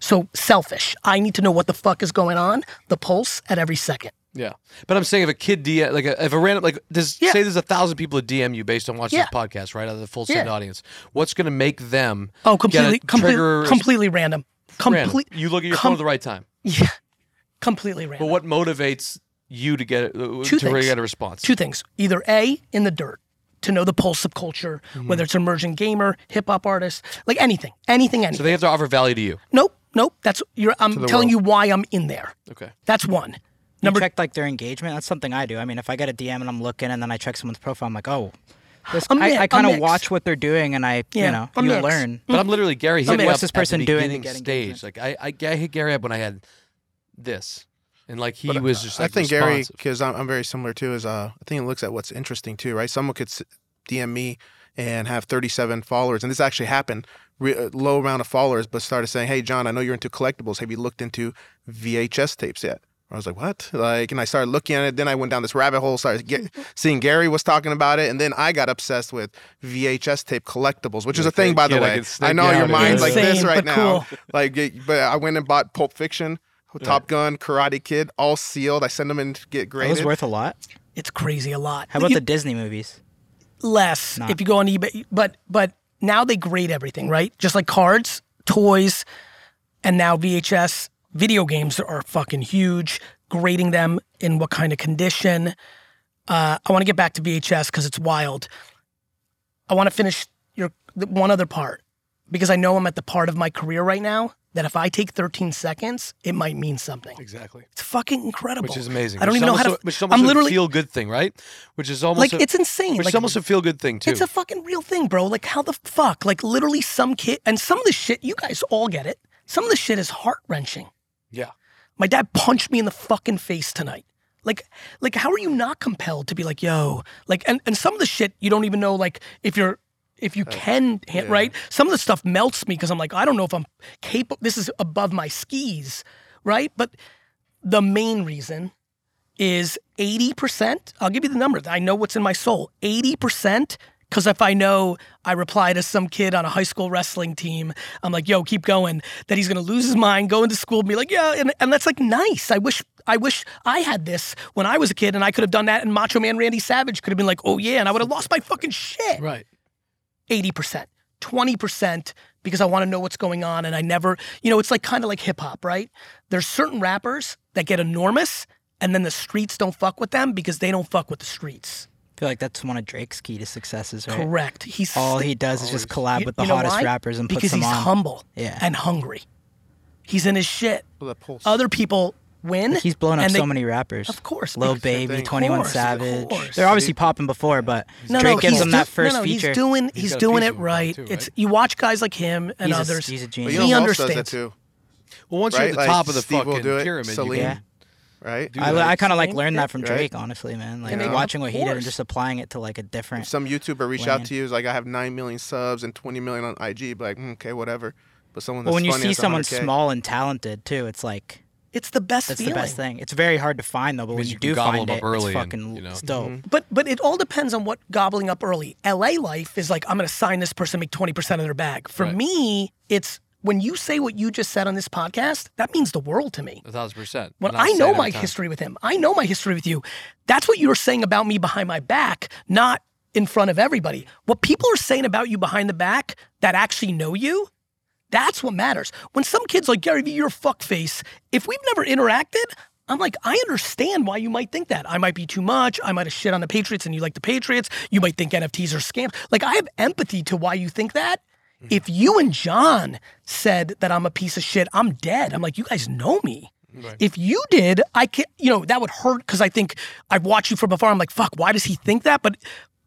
so selfish i need to know what the fuck is going on the pulse at every second Yeah, but I'm saying if a kid DM, like a, if a random, like does Yeah. say there's a thousand people that DM you based on watching Yeah. this podcast, right? Out of the full send Yeah. audience, what's going to make them? oh completely completely completely random random? You look at your com- phone at the right time. yeah completely random But what motivates you to get uh, Two to really get a response? two things either a in the dirt to know the pulse of culture Mm-hmm. whether it's emerging gamer hip-hop artist like anything anything anything So they have to offer value to you. nope nope that's you're i'm telling world. you why i'm in there Okay. that's one you number check like their engagement. That's something I do. I mean, if I get a DM and I'm looking and then I check someone's profile, I'm like, oh, this, I'm mi- I, I kind of watch what they're doing and I, Yeah, you know, I'm you mixed. learn. But I'm literally Gary. Hit mean, me what's up this at the person doing to beginning get stage. Like I, I, I hit Gary up when I had this, and like he But was just I like think Gary, because I'm, I'm very similar too. Is uh, I think it looks at what's interesting too, right? Someone could DM me and have 37 followers, and this actually happened. Re- uh, low amount of followers, but started saying, "Hey, John, I know you're into collectibles. Have you looked into VHS tapes yet?" I was like, "What?" Like, and I started looking at it. Then I went down this rabbit hole. Started get, seeing Gary was talking about it, and then I got obsessed with VHS tape collectibles, which is a thing, by the yeah, I way. I know your out mind's like this right but now. Like, but I went and bought Pulp Fiction, Top Gun, Karate Kid, all sealed. I send them in to get That graded. was worth a lot. it's crazy a lot How about You- the Disney movies? less Not. if you go on ebay but but now they grade everything right just like cards toys and now vhs video games are fucking huge grading them in what kind of condition. Uh, I want to get back to VHS because it's wild. I want to finish your one other part because I know I'm at the part of my career right now that if I take 13 seconds, it might mean something. Exactly. It's fucking incredible. Which is amazing. I don't which even know how to. A, which is almost I'm a literally feel good thing, right? Which is almost like a, it's insane. Which like is almost a feel good thing too. It's a fucking real thing, bro. Like how the fuck? Like literally some kid and some of the shit, you guys all get it. Some of the shit is heart wrenching. yeah. My dad punched me in the fucking face tonight. Like, like how are you not compelled to be like, yo, like, and, and some of the shit you don't even know, like, if you're, if you oh, can, hit, right? Some of the stuff melts me because I'm like, I don't know if I'm capable. This is above my skis, right? But the main reason is 80%. I'll give you the number. I know what's in my soul. 80%. Because if I know I reply to some kid on a high school wrestling team, I'm like, yo, keep going, that he's gonna lose his mind, go into school, and be like, yeah, and, and that's like nice. I wish I wish I had this when I was a kid and I could have done that and Macho Man Randy Savage could have been like, oh yeah, and I would have lost my fucking shit. Right. 80%, 20% because I want to know what's going on. And I never, you know, it's like kind of like hip hop, right? There's certain rappers that get enormous and then the streets don't fuck with them because they don't fuck with the streets. I feel like that's one of Drake's key to successes, right? Correct. He's All he does is just collab You- with the hottest why? rappers and because puts them he's humble Yeah. and hungry. He's in his shit. Well, the pulse. Other people win. Like, he's blown up and so many rappers. Of course, Lil Baby. Twenty One course, Savage. course. They're obviously popping before, but No, Drake no, gives he's them do- that first no, no, feature. He's doing, He's he's, doing it of him right. It's you watch guys like him and he's, others. a, he's a genius. you He who does understands. that too, Well, once you're at the Like top of the Steve fucking do it, pyramid, you Celine. can- Yeah. right? Do I. I kind of like learned that from Right. Drake, honestly, man. Like Yeah. watching what he did and just applying it to like a different. If some YouTuber reached Lane. out to you, is like, I have nine million subs and twenty million on IG, be like, mm, okay, whatever. But someone that's Well, when you see someone 100K. small and talented too, it's like It's the best that's feeling. the best thing. It's very hard to find though, but when you, you do find it, up early it's and, fucking you know. it's dope. Mm-hmm. But but it all depends on what gobbling up early. LA life is like I'm going to sign this person, make twenty percent of their bag. For Right. me, it's when you say what you just said on this podcast, that means the world to me. A thousand percent. When I I know my history with him, I know my history with you. That's what you're saying about me behind my back, not in front of everybody. What people are saying about you behind the back that actually know you, that's what matters. When some kid's like, Gary Vee, you're a fuckface, if we've never interacted, I'm like, I understand why you might think that. I might be too much. I might have shit on the Patriots and you like the Patriots. You might think NFTs are scams. Like, I have empathy to why you think that. Mm-hmm. If you and John said that I'm a piece of shit, I'm dead. I'm like, you guys know me. If you did, I can, you know, that would hurt because I think I've watched you from afar. I'm like, fuck, why does he think that? But,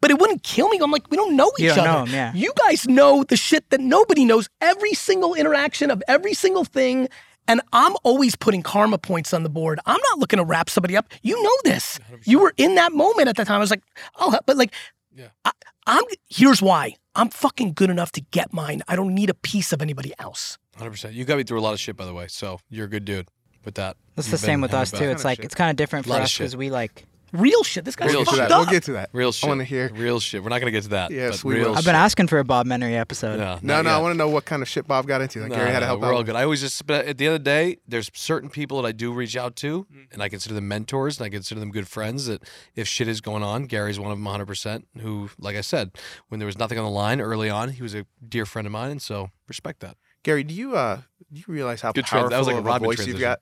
but it wouldn't kill me. I'm like, we don't know each You don't other. know him, yeah. You guys know the shit that nobody knows. Every single interaction of every single thing. And I'm always putting karma points on the board. I'm not looking to wrap somebody up. You know this. You were in that moment at the time. I was like, oh, but like, Yeah. I, I'm. Here's why. I'm fucking good enough to get mine. I don't need a piece of anybody else. Hundred percent. You got me through a lot of shit, by the way. So you're a good dude with that. That's the You've same with us too. It's like shit. it's kind of different for us because we like. Real shit. This guy's Real We'll get to fucked that. up. We'll get to that. Real shit. I want to hear. real shit. We're not gonna get to that. Yes, but we real will. I've shit. been asking for a Bob Menery episode. No, No, no, I want to know what kind of shit Bob got into. Like, No, Gary had to no, help we're out. all good. I always just, but at the end of the day, there's certain people that I do reach out to, Mm-hmm. and I consider them mentors, and I consider them good friends. That if shit is going on, Gary's one of them, 100. percent Who, like I said, when there was nothing on the line early on, he was a dear friend of mine, and so respect that. Gary, do you uh do you realize how Good trans- powerful that was like a of a Robin voice you've got?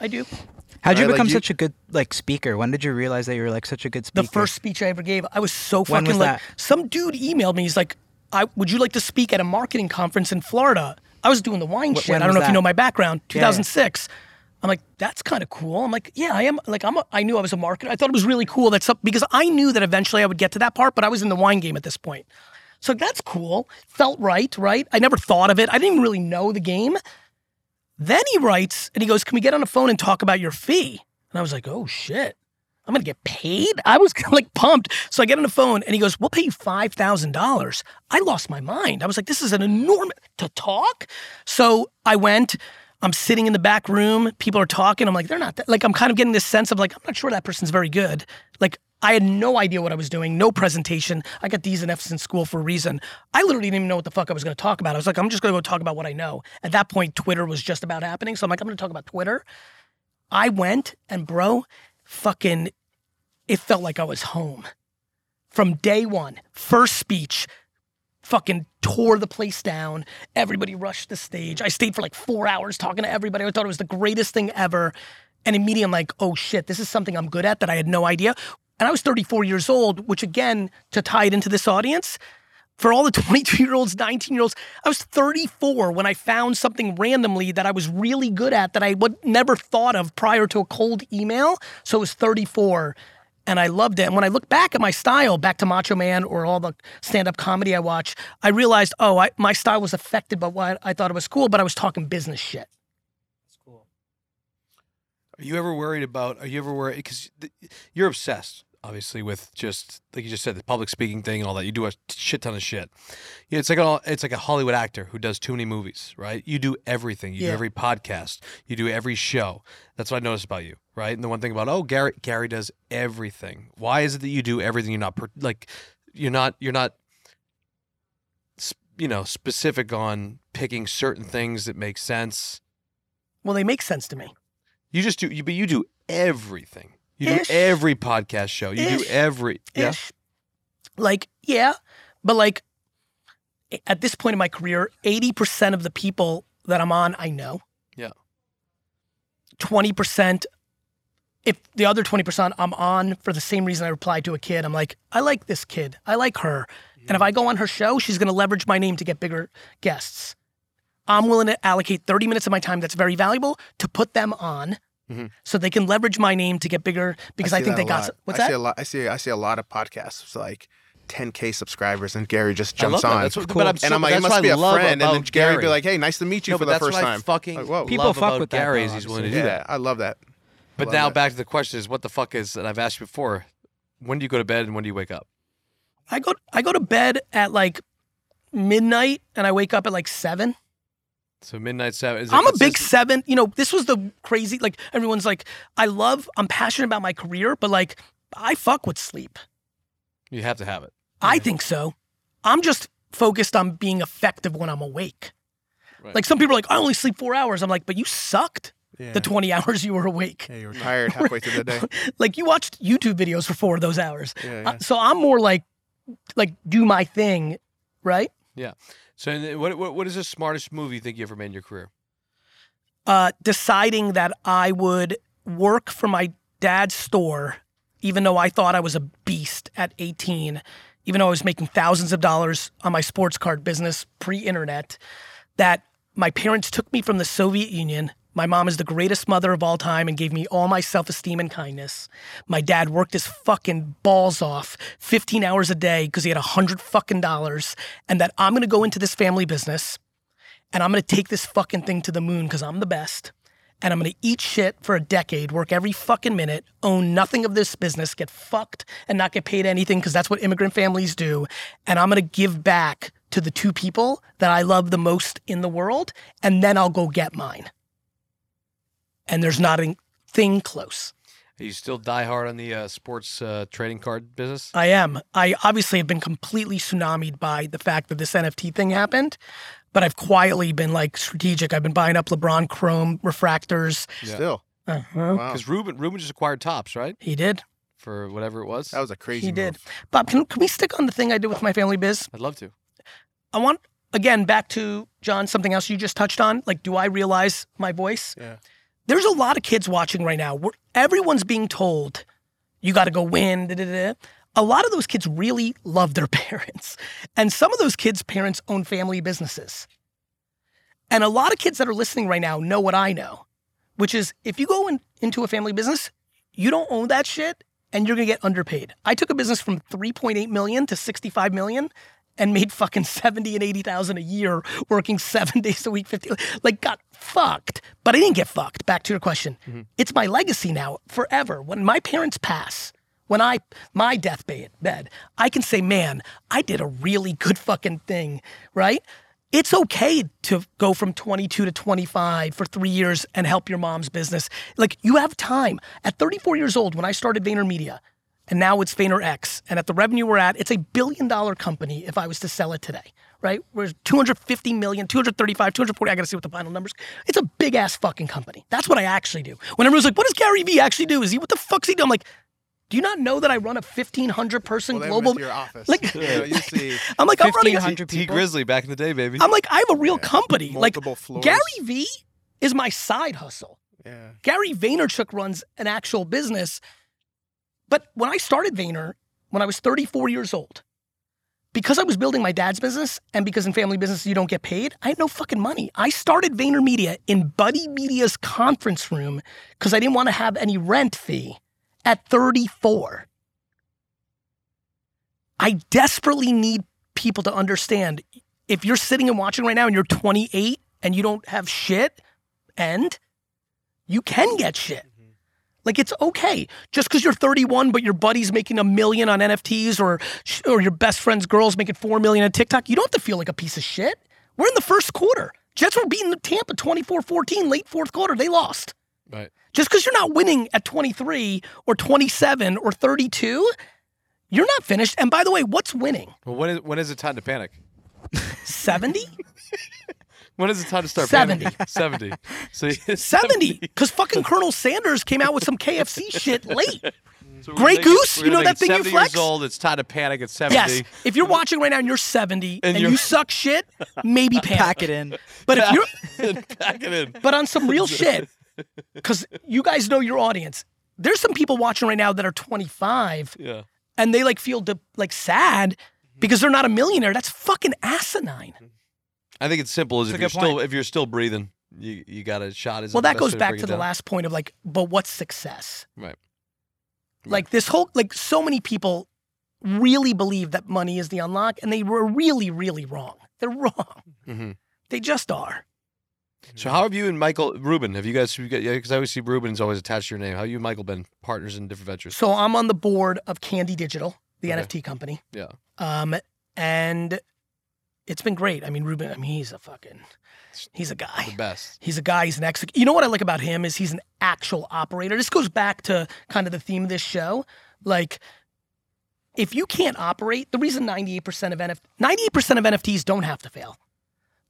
I do. How'd you Right, like become you- such a good like speaker? When did you realize that you were like such a good speaker? The first speech I ever gave, I was so When fucking was like. that? Some dude emailed me. He's like, I, "Would you like to speak at a marketing conference in Florida?" I was doing the wine shit. when I don't was know if you that? know my background. Yeah, yeah. 2006. I'm like, that's kind of cool. I'm like, yeah, I am. Like, I'm. A, I knew I was a marketer. I thought it was really cool. That's up because I knew that eventually I would get to that part, but I was in the wine game at this point. So that's cool. Felt right, right? I never thought of it. I didn't even really know the game. Then he writes and he goes, Can we get on the phone and talk about your fee? And I was like, Oh shit. I'm gonna get paid? I was like pumped. So I get on the phone and he goes, We'll pay you $5,000. I lost my mind. I was like, This is an enormous to talk. So I went. I'm sitting in the back room. People are talking. I'm like, they're not that. Like, I'm kind of getting this sense of like, I'm not sure that person's very good. Like, I had no idea what I was doing, no presentation. I got D's and F's in school for a reason. I literally didn't even know what the fuck I was to talk about. I was like, I'm just to go talk about what I know. At that point, Twitter was just about happening. So I'm like, I'm to talk about Twitter. I went and, bro, fucking, it felt like I was home from day one. First speech, fucking tore the place down. Everybody rushed the stage. I stayed for like four hours talking to everybody. I thought it was the greatest thing ever. And immediately I'm like, oh shit, this is something I'm good at that I had no idea. And I was 34 years old, which again, to tie it into this audience, for all the 22 year olds, 19 year olds, I was 34 when I found something randomly that I was really good at that I would never thought of prior to a cold email. So it was 34 and I loved it. And when I look back at my style, back to Macho Man or all the stand up comedy I watch, I realized, oh, I, my style was affected by what I thought it was cool, but I was talking business shit. That's cool. Are you ever worried about? Are you ever worried because you're obsessed, obviously, with just like you just said, the public speaking thing and all that. You do a shit ton of shit. Yeah, it's like a it's like a Hollywood actor who does too many movies, right? You do everything. You do every podcast. You do every show. That's what I noticed about you, right? And the one thing about oh, Gary Gary does everything. Why is it that you do everything? You're not per, like you're not you're not you know specific on picking certain things that make sense. Well, they make sense to me. You just do, you, but you do everything. You Ish. do every podcast show. You do Ish. every. Yeah. Ish. Like, yeah, but like at this point in my career, 80% of the people that I'm on, I know. Yeah. 20%, if the other 20% I'm on for the same reason I replied to a kid, I'm like, I like this kid. I like her. And if I go on her show, she's going to leverage my name to get bigger guests. I'm willing to allocate 30 minutes of my time that's very valuable to put them on Mhm. so they can leverage my name to get bigger because I, see think they got lot. what's I that? See a lot, I see. I see a lot of podcasts. It's like 10k subscribers, and Gary just I jumps on. That's what, Cool. but I'm and I'm like, that's it must be a friend. And then Gary, Gary be like, hey, nice to meet you no, for the first what I time. fucking Like, whoa. People love fuck about with that, Gary though, is he's willing to do yeah, that. I love that. But Love now that. back to the question is what the fuck is and I've asked you before. When do you go to bed and when do you wake up? I go I go to bed at like midnight and I wake up at like seven. So midnight seven. Is it I'm a big seven. You know, this was the crazy like everyone's like, I love, I'm passionate about my career, but like I fuck with sleep. You have to have it. I think so. I'm just focused on being effective when I'm awake. Right. Like some people are like, I only sleep four hours. I'm like, but you sucked Yeah. the 20 hours you were awake. yeah, you were tired halfway through the day. Like you watched YouTube videos for four of those hours. Yeah, Uh, so I'm more like, like do my thing, right? So what, what what is the smartest move you think you ever made in your career? uh, deciding that I would work for my dad's store, even though I thought I was a beast at 18, even though I was making thousands of dollars on my sports card business pre internet, that my parents took me from the Soviet Union. My mom is the greatest mother of all time and gave me all my self esteem and kindness. My dad worked his fucking balls off 15 hours a day because he had a hundred fucking dollars, and that I'm gonna go into this family business and I'm gonna take this fucking thing to the moon because I'm the best. And I'm gonna eat shit for a decade, work every fucking minute, own nothing of this business, get fucked and not get paid anything because that's what immigrant families do. And I'm gonna give back to the two people that I love the most in the world, and then I'll go get mine. And there's not a thing close. Are you still die hard on the uh, sports uh, trading card business? I am. I obviously have been completely tsunamied by the fact that this NFT thing happened, but I've quietly been like strategic. I've been buying up LeBron Chrome refractors. Yeah. Still, Uh-huh. wow, Because Rubin Rubin just acquired Topps, right? He did. For whatever it was. that was a crazy. He did. Bob, can, can we stick on the thing I did with my family biz? I'd love to. I want, again, back to John, something else you just touched on. Like, do I realize my voice? Yeah. There's a lot of kids watching right now. Where everyone's being told, you got to go win. Da, da, da. A lot of those kids really love their parents. And some of those kids' parents own family businesses. And a lot of kids that are listening right now know what I know, which is if you go in, into a family business, you don't own that shit and you're gonna get underpaid. I took a business from 3.8 million to 65 million and made fucking 70 and 80,000 a year working seven days a week, 50, like got fucked. But I didn't get fucked. Back to your question. Mm-hmm. It's my legacy now forever. When my parents pass, when I, my deathbed, bed, I can say, man, I did a really good fucking thing, right? It's okay to go from 22 to 25 for three years and help your mom's business. Like you have time. At 34 years old, when I started VaynerMedia, and now it's VaynerX, and at the revenue we're at, it's a billion dollar company if I was to sell it today, right? We're 250 million, 235, 240. I gotta see what the final numbers. It's a big ass fucking company. That's what I actually do. When everyone's like, what does Gary Vee actually do? Is he, what the fuck's he do? I'm like, do you not know that I run a 1,500 person Well, global? your office. Like, You know, you see I'm like, I'm running a 1,500 T people. Grizzly back in the day, baby. I'm like, I have a real company. Like floors. Gary V is my side hustle. Yeah. Gary Vaynerchuk runs an actual business. But when I started Vayner, when I was 34 years old, because I was building my dad's business and because in family business you don't get paid, I had no fucking money. I started VaynerMedia in Buddy Media's conference room because I didn't want to have any rent fee at 34. I desperately need people to understand if you're sitting and watching right now and you're 28 and you don't have shit, and you can get shit. Like it's okay. Just because you're 31, but your buddy's making a million on NFTs, or or your best friend's girl's making four million on TikTok, you don't have to feel like a piece of shit. We're in the first quarter. Jets were beating the Tampa 24-14 late fourth quarter. They lost. Right. Just because you're not winning at 23 or 27 or 32, you're not finished. And by the way, what's winning? Well, when is when is it time to panic? 70? When is it time to start 70. panicking? Seventy. So 70. Because fucking Colonel Sanders came out with some KFC shit late. So Grey thinking- Goose, you know that thing you 70 flex? years old. It's time to panic at seventy. Yes. If you're watching right now and you're 70 and, And you you're- suck shit, maybe panic. Pack it in. But if you're Pack it in. but on some real shit, because you guys know your audience. There's some people watching right now that are 25 Yeah. and they like feel de- like sad mm-hmm. because they're not a millionaire. That's fucking asinine. Mm-hmm. I think it's simple. Is That's if you're still point. if you're still breathing, you you got a shot. Is Well, that goes back break to the last point of like, but what's success? Right. Like this whole like so many people really believe that money is the unlock, and they were really, really wrong. They're wrong. hmm They just are. So how have you and Michael Rubin? Have you guys? Because I always see Rubin's always attached to your name. How you and Michael been partners in different ventures? So I'm on the board of Candy Digital, the Okay. NFT company. Yeah. Um, and it's been great. I mean, Rubin, I mean, he's a fucking, he's a guy. The guy. best. He's a guy. He's an ex. You know what I like about him is he's an actual operator. This goes back to kind of the theme of this show. Like, if you can't operate, the reason 98% of NF, 98% of NFTs don't have to fail.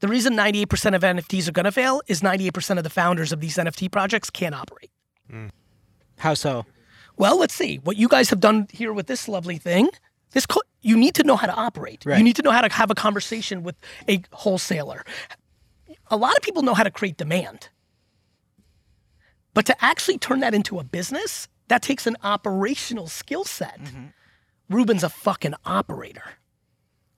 The reason 98% of NFTs are going to fail is 98% of the founders of these NFT projects can't operate. Mm. How so? Well, let's see what you guys have done here with this lovely thing. This co- you need to know how to operate. Right. You need to know how to have a conversation with a wholesaler. A lot of people know how to create demand. But to actually turn that into a business, that takes an operational skill set. Mm-hmm. Rubin's a fucking operator.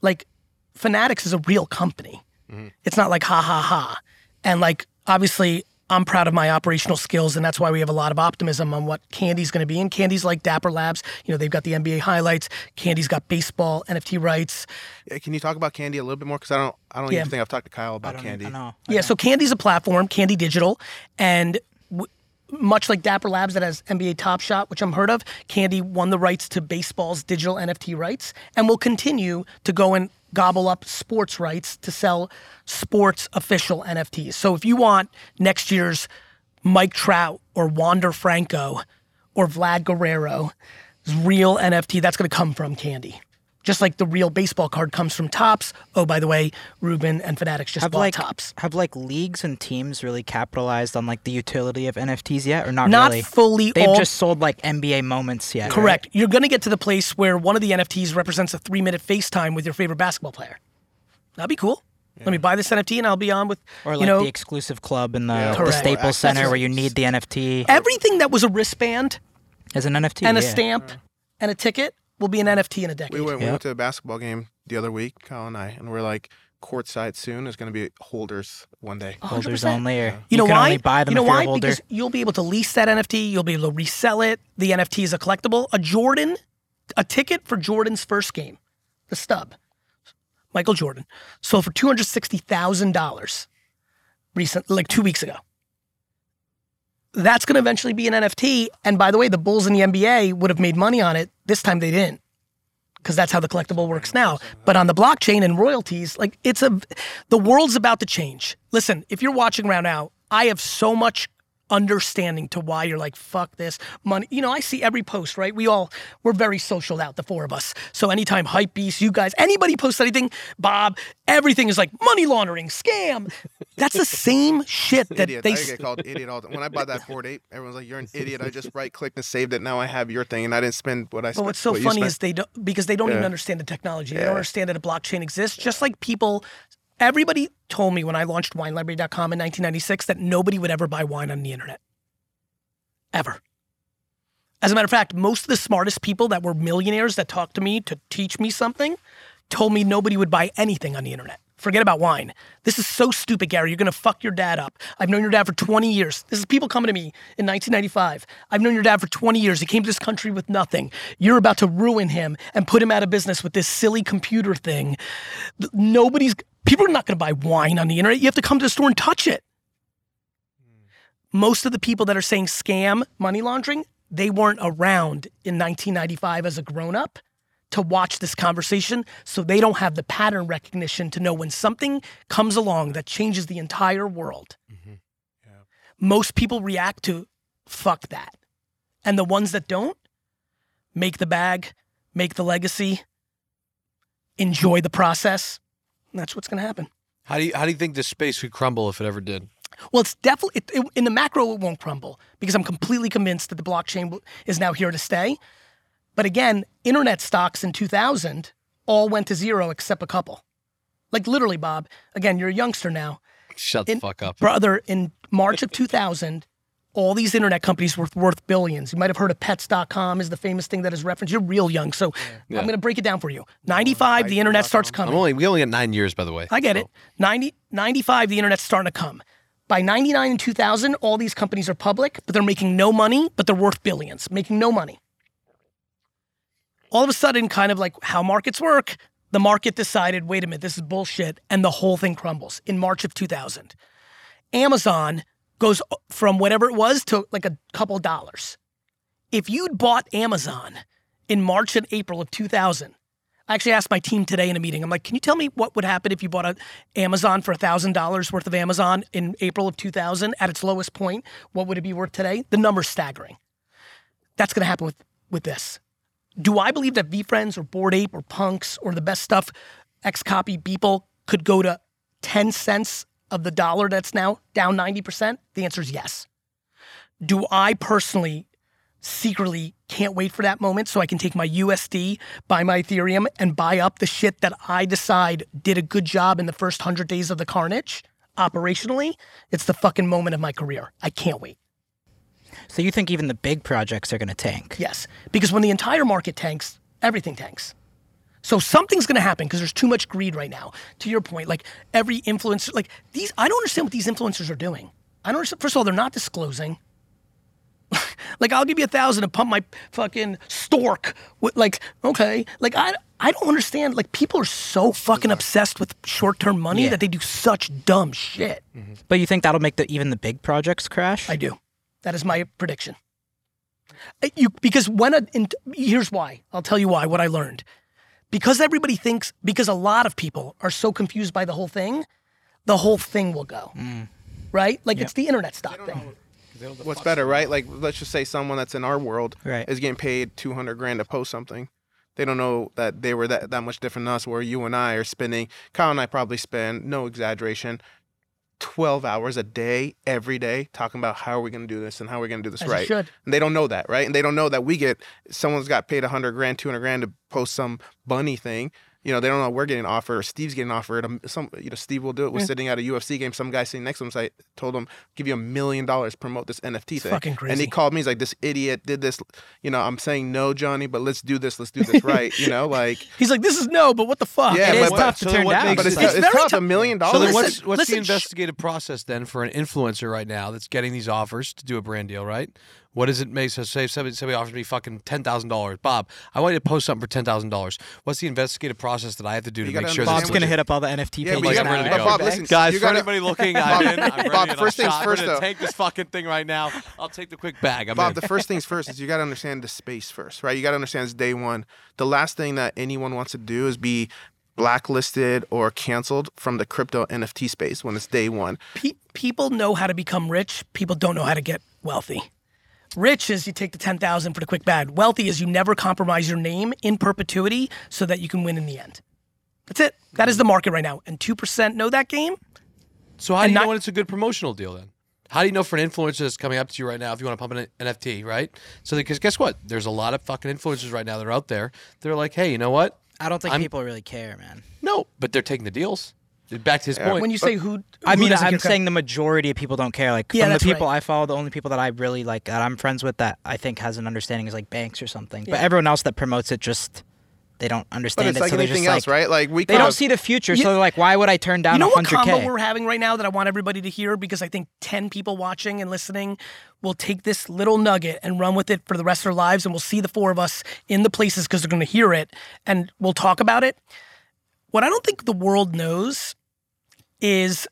Like Fanatics is a real company. Mm-hmm. It's not like ha ha ha. And like obviously I'm proud of my operational skills and that's why we have a lot of optimism on what Candy's going to be. And Candy's like Dapper Labs, you know, they've got the NBA highlights, Candy's got baseball, NFT rights. Yeah, Can you talk about Candy a little bit more? Because I don't, I don't Yeah. even think I've talked to Kyle I about don't Candy. I know. Yeah, so Candy's a platform, Candy Digital, and w- much like Dapper Labs that has NBA Top Shot, which I'm heard of, Candy won the rights to baseball's digital NFT rights, and will continue to go and gobble up sports rights to sell sports official NFTs. So if you want next year's Mike Trout or Wander Franco or Vlad Guerrero real NFT, that's going to come from Candy. Just like the real baseball card comes from Topps. Oh, by the way, Rubin and Fanatics just Have bought like Topps. have like leagues and teams really capitalized on like the utility of NFTs yet, or not, Not really? fully They've all- just sold like NBA moments yet. right? Correct. You're going to get to the place where one of the NFTs represents a three minute FaceTime with your favorite basketball player. That'd be cool. Let me buy this NFT and I'll be on with, Or like you know, the exclusive club in the, Yeah, the Staples Access Center where you need the NFT everything that was a wristband as an NFT and a yeah. stamp and a ticket will be an NFT in a decade. We went, we went to a basketball game the other week, Kyle and I, and we're like, courtside soon is going to be holders one day. Holders 100%. only, or You know can why? only buy them you know if you're why? a holder. Because you'll be able to lease that NFT. You'll be able to resell it. The NFT is a collectible. A Jordan, a ticket for Jordan's first game, the stub, Michael Jordan, sold for two hundred sixty thousand dollars, recent like two weeks ago. That's going to eventually be an NFT. And by the way, the Bulls in the NBA would have made money on it. This time they didn't because that's how the collectible works now. But on the blockchain and royalties, like it's a, the world's about to change. Listen, if you're watching right now, I have so much understanding to why you're like fuck this money you know i see every post right we all we're very social out the four of us so anytime hype beast you guys anybody posts anything bob everything is like money laundering scam that's the same shit that idiot. they I get called idiot all the When I bought that Bored Ape, everyone's like, "You're an idiot." I just right clicked and saved it. Now I have your thing, and I didn't spend what I spent. But what's so what funny is they don't because they don't even understand the technology. They Yeah. don't understand that a blockchain exists. Just like people, everybody told me when I launched WineLibrary.com in 1996 that nobody would ever buy wine on the internet. ever. As a matter of fact, most of the smartest people that were millionaires that talked to me to teach me something told me nobody would buy anything on the internet. Forget about wine. This is so stupid, Gary. You're gonna fuck your dad up. I've known your dad for 20 years. This is people coming to me in 1995. I've known your dad for 20 years. He came to this country with nothing. You're about to ruin him and put him out of business with this silly computer thing. Nobody's, people are not gonna buy wine on the internet. You have to come to the store and touch it. Most of the people that are saying scam money laundering, they weren't around in 1995 as a grown up to watch this conversation, so they don't have the pattern recognition to know when something comes along that changes the entire world. mm-hmm. Most people react to fuck that. And the ones that don't make the bag, make the legacy, enjoy the process. That's what's going to happen. How do you how do you think this space could crumble if it ever did? Well, it's definitely it, it- in the macro. It won't crumble because I'm completely convinced that the blockchain is now here to stay. But again, internet stocks in 2000 all went to zero except a couple. Like literally, Bob. Again, you're a youngster now, Shut In- the fuck up. brother. In March of 2000, all these internet companies were worth billions. You might have heard of Pets.com is the famous thing that is referenced. You're real young, so Yeah. I'm going to break it down for you. 95, the internet starts I'm coming. only we only got nine years, by the way. I get so- it. 90, 95, the internet's starting to come. By 99 and 2000, all these companies are public, but they're making no money, but they're worth billions, making no money. All of a sudden, kind of like how markets work, the market decided, wait a minute, this is bullshit, and the whole thing crumbles in March of 2000. Amazon goes from whatever it was to like a couple dollars. If you'd bought Amazon in March and April of 2000, I actually asked my team today in a meeting. I'm like, can you tell me what would happen if you bought a Amazon for thousand dollars worth of Amazon in April of 2000 at its lowest point? What would it be worth today? The number's staggering. That's going to happen with with this. Do I believe that VeeFriends or Bored Ape or Punks or the best stuff, XCOPY people could go to 10 cents of the dollar that's now down 90%? The answer is yes. Do I personally secretly can't wait for that moment so I can take my USD, buy my Ethereum, and buy up the shit that I decide did a good job in the first 100 days of the carnage operationally? It's the fucking moment of my career. I can't wait. So you think even the big projects are going to tank? Yes, because when the entire market tanks, everything tanks. So something's going to happen because there's too much greed right now. To your point, like every influencer, like these, I don't understand what these influencers are doing. I don't understand. First of all, they're not disclosing. like I'll give you a thousand to pump my fucking stork. With, like okay, like I I don't understand. Like people are so fucking obsessed with short term money Yeah. that they do such dumb shit. Mm-hmm. But you think that'll make the even the big projects crash? I do. That is my prediction. You because when a in, here's why. I'll tell you why. What I learned because everybody thinks because a lot of people are so confused by the whole thing, the whole thing will go. Mm. Right? Like it's the internet stock thing. What's better, right? Like, let's just say someone that's in our world Right. is getting paid 200 grand to post something. They don't know that they were that, that much different than us, where you and I are spending, Kyle and I probably spend, no exaggeration, 12 hours a day, every day, talking about how are we going to do this and how are we going to do this As right. should. And they don't know that, right? And they don't know that we get, someone's got paid 100 grand, 200 grand to post some bunny thing. You know, they don't know we're getting offered or Steve's getting offered. Um, Some, you know, Steve will do it. We're sitting at a UFC game. Some guy sitting next to him, so I told him, give you a million dollars promote this NFT thing. fucking crazy. And he called me. He's like, this idiot did this. You know, I'm saying no, Johnny, but let's do this. Let's do this right. You know, like, He's like, this is no, but what the fuck? Yeah, it but is what- tough to so then turn down. but it's, It's it's, tough. tough. A million So dollars. then, what's Listen, what's listen, the sh- investigative process then for an influencer right now that's getting these offers to do a brand deal, right? What does it make? So say somebody, somebody offers me fucking ten thousand dollars, Bob. I want you to post something for ten thousand dollars. What's the investigative process that I have to do to make sure Bob's going to hit up all the NFT Yeah, pages but you now. gotta- go. Bob, listen, Guys, you for gotta- anybody looking, I'm in. I'm ready. Bob, and first I'm things shot. first, I'm gonna though. take this fucking thing right now. I'll take the quick bag. I'm Bob, in. the first things first is you got to understand the space first, right? You got to understand it's day one. The last thing that anyone wants to do is be blacklisted or canceled from the crypto NFT space when it's day one. Pe- people know how to become rich. People don't know how to get wealthy. Rich is you take the 10,000 for the quick bag. Wealthy is you never compromise your name in perpetuity so that you can win in the end. That's it. That is the market right now. And 2% know that game. So how do And you know when it's a good promotional deal then? How do you know for an influencer that's coming up to you right now if you want to pump an NFT, right? So because guess what? There's a lot of fucking influencers right now that are out there. They're like, hey, you know what? I don't think I'm- people really care, man. No, but they're taking the deals. Back to his point. When you say who, I mean, I'm care- saying the majority of people don't care. Like Yeah, from the that's people right. I follow, the only people that I really like that I'm friends with that I think has an understanding is like banks or something. Yeah. But everyone else that promotes it just they don't But understand it's it. like so they anything just else, like, right? Like we They could don't have- see the future, You- so they're like, why would I turn down you know what 100k? combo we're having right now that I want everybody to hear because I think 10 people watching and listening will take this little nugget and run with it for the rest of their lives and we'll see the four of us in the places because they're going to hear it and we'll talk about it. What I don't think the world knows is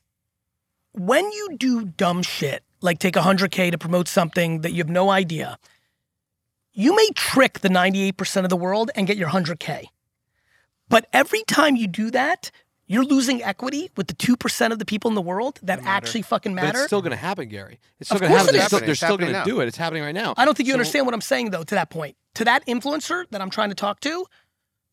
when you do dumb shit, like take 100K to promote something that you have no idea, you may trick the 98% of the world and get your 100K. But every time you do that, you're losing equity with the 2% of the people in the world that actually fucking But matter. it's still going to happen, Gary. It's Of still going to happen. it They're still, It's they're still going to now. do it. It's happening right now. I don't think you So- understand what I'm saying though to that point. To that influencer that I'm trying to talk to,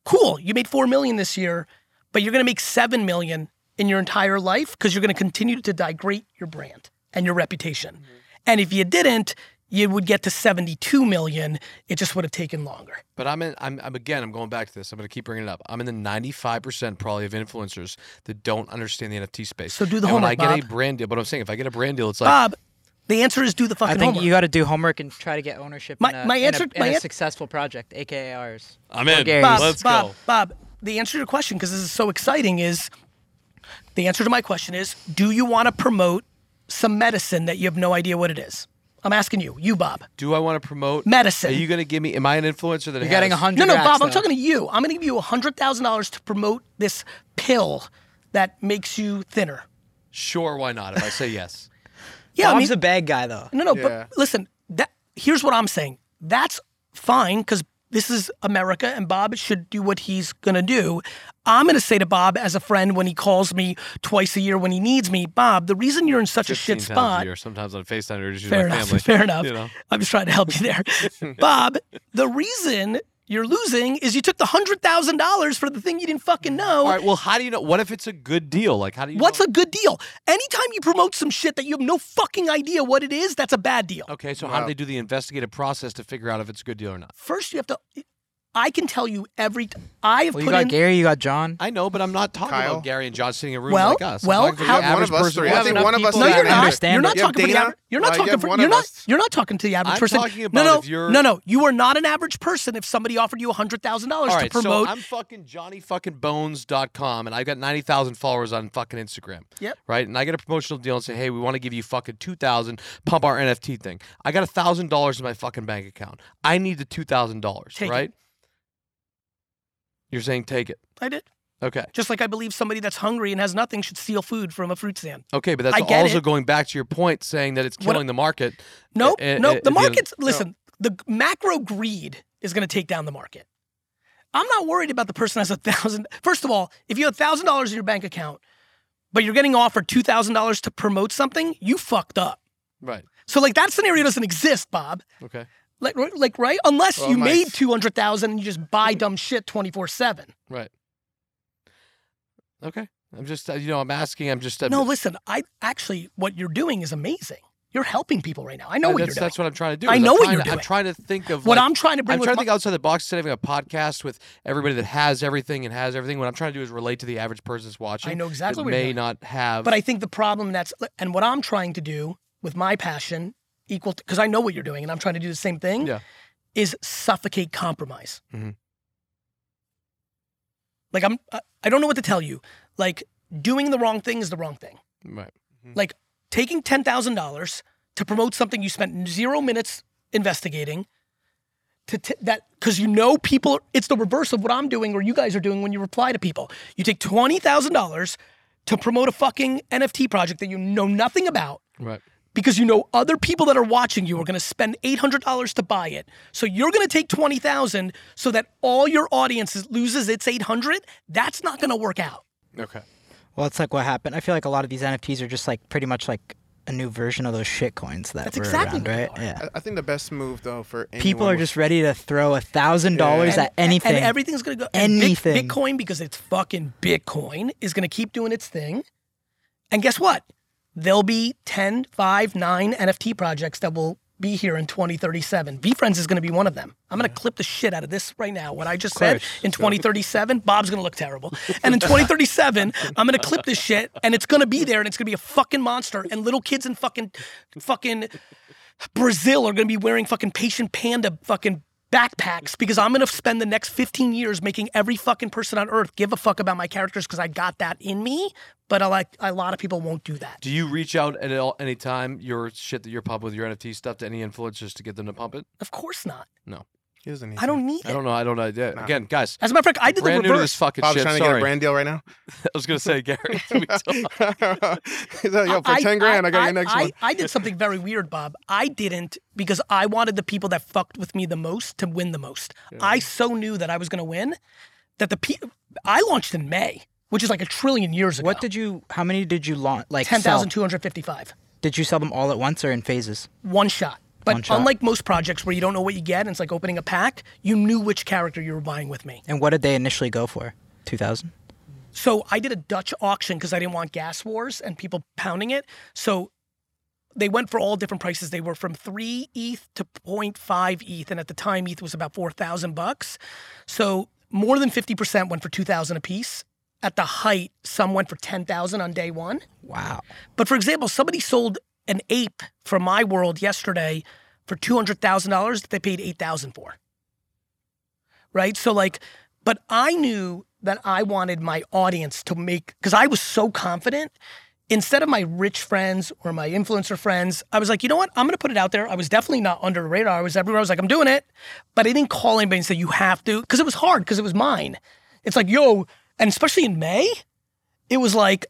cool, you made 4 million this year, but you're going to make 7 million in your entire life because you're going to continue to degrade your brand and your reputation. Mm-hmm. And if you didn't, you would get to 72 million. It just would have taken longer. But I'm in. I'm, I'm again. I'm going back to this. I'm going to keep bringing it up. I'm in the 95 percent probably of influencers that don't understand the NFT space. So do the and when homework, I get a brand deal, but I'm saying if I get a brand deal, it's like Bob, the answer is do the fucking I think homework. you got to do homework and try to get ownership My- in a, my in a- answer- in my a an- successful project, aka ours. I'm in. Gary's. Bob, Let's Bob, go. Bob, the answer to your question, because this is so exciting, is the answer to my question is do you want to promote some medicine that you have no idea what it is? I'm asking you, you, Bob. Do I want to promote Medicine. Are you going to give me? Am I an influencer that You're getting a hundred. No, no, Bob, I'm talking to you. I'm going to give you a $100,000 to promote this pill that makes you thinner. Sure, why not? If I say yes, Yeah, I Bob's mean, a bad guy though. no, no, Yeah. but listen, that here's what I'm saying. That's fine because this is America and Bob should do what he's going to do. I'm going to say to Bob as a friend when he calls me twice a year when he needs me, Bob, the reason you're in such a 15 shit times spot. a year, sometimes on Facetime or just Fair enough. family. Fair enough. You know. I'm just trying to help you there. Bob, the reason you're losing is you took the $100,000 for the thing you didn't fucking know. All right. Well, how do you know? What if it's a good deal? Like, how do you? What's know? a good deal? Anytime you promote some shit that you have no fucking idea what it is, that's a bad deal. Okay, so how do they do the investigative process to figure out if it's a good deal or not? First, you have to. I can tell you every. T- I have Well, you put got in. Gary, you got John. I know, but I'm not talking Kyle? about Gary and John sitting in a room Well, like us. I'm well, how- the One average of us person. three. I have think one of us no, you're not. You're not You have talking for the Dana? average. You're not Uh, you talking have for. one You're not. us. You're not talking to the average I'm person. talking no, about no, if you're- no, no. You are not an average person. If somebody offered you hundred thousand dollars All to promote, so I'm fucking JohnnyFuckingBones.com, and I've got 90,000 followers on fucking Instagram. Yep. Right, and I get a promotional deal and say, hey, we want to give you fucking 2,000, pump our NFT thing. I got thousand dollars in my fucking bank account. I need the two thousand dollars, Take it. right? You're saying take it. I did. Okay. Just like I believe somebody that's hungry and has nothing should steal food from a fruit stand. Okay, but that's also it. going back to your point saying that it's What- killing the market. Nope, nope. The the- market's listen. The macro greed is going to take down the market. I'm not worried about the person that has a thousand. First of all, if you have thousand dollars in your bank account, but you're getting offered two thousand dollars to promote something, you fucked up. Right. So like that scenario doesn't exist, Bob. Okay. Like, like right? Unless Well, you my- made two hundred thousand and you just buy dumb shit twenty four seven. Right. Okay. I'm just, uh, you know, I'm asking. I'm just. uh, No, listen. I actually, what you're doing is amazing. You're helping people right now. I know what you're doing. that's what I'm trying to do. I I'm know what you're to- I'm trying to think of what like, I'm trying to bring I'm trying to my- think outside the box instead of having a podcast with everybody that has everything and has everything. What I'm trying to do is relate to the average person that's watching. I know exactly that may doing. not have. But I think the problem that's and what I'm trying to do with my passion equal because I know what you're doing and I'm trying to do the same thing Yeah. is suffocate compromise. Mhm. Like I'm I- don't know what to tell you. Like doing the wrong thing is the wrong thing. right. Like taking $10,000 to promote something you spent 0 minutes investigating to t- that cuz you know people it's the reverse of what I'm doing or you guys are doing when you reply to people. You take $20,000 to promote a fucking NFT project that you know nothing about Right. Because you know other people that are watching you are going to spend $800 to buy it. So you're going to take 20,000 so that all your audience loses its 800. That's not going to work out. Okay. Well, it's like what happened. I feel like a lot of these NFTs are just like pretty much like a new version of those shit coins that That's were exactly around, right? Yeah. I, I think the best move though for People are just ready to throw a thousand dollars And- at anything. And everything's going to go. Anything. Bitcoin, because it's fucking Bitcoin, is going to keep doing its thing. And guess what? There'll be 10, 5, 9 NFT projects that will be here in 2037. VeeFriends is going to be one of them. I'm going to clip the shit out of this right now. What I just said in 2037, Bob's going to look terrible. And in 2037, I'm going to clip this shit and it's going to be there and it's going to be a fucking monster. And little kids in fucking, fucking Brazil are going to be wearing fucking patient panda fucking backpacks because I'm to spend the next 15 years making every fucking person on earth give a fuck about my characters because I got that in me. But I like a lot of people won't do that. Do you reach out at all, any time your shit that you're pumping with your NFT stuff to any influencers to get them to pump it? Of course not. He doesn't need I don't need I don't know. I don't know. Yeah. Nah. Again, guys, As a matter of fact, I did brand the new to this reverse. fucking Bob's shit. trying to Sorry, get a brand deal right now. I was gonna say, Gary. let talk. He's like, Yo, for ten grand, I, got your next I, one. I did something very weird, Bob. I didn't because I wanted the people that fucked with me the most to win the most. I so knew that I was going to win that the pe- I launched in May, which is like a trillion years ago. What did you? How many did you launch? Like ten sell? thousand two hundred fifty-five? Did you sell them all at once or in phases? One shot. But unlike most projects where you don't know what you get and it's like opening a pack, you knew which character you were buying with me. And what did they initially go for? Two thousand. So I did a Dutch auction because I didn't want gas wars and people pounding it. So they went for all different prices. They were from three ETH to 0.5 ETH, and at the time ETH was about four thousand bucks. So more than fifty percent went for two thousand a piece. At the height, some went for ten thousand on day one. Wow. But for example, somebody sold an ape from my world yesterday for two hundred thousand dollars that they paid eight thousand for. Right? So like, but I knew that I wanted my audience to make because I was so confident. Instead of my rich friends or my influencer friends, I was like, you know what? I'm gonna put it out there. I was definitely not under the radar. I was everywhere. I was like, I'm doing it, but I didn't call anybody and say you have to because it was hard because it was mine. It's like, yo, and especially in May, it was like,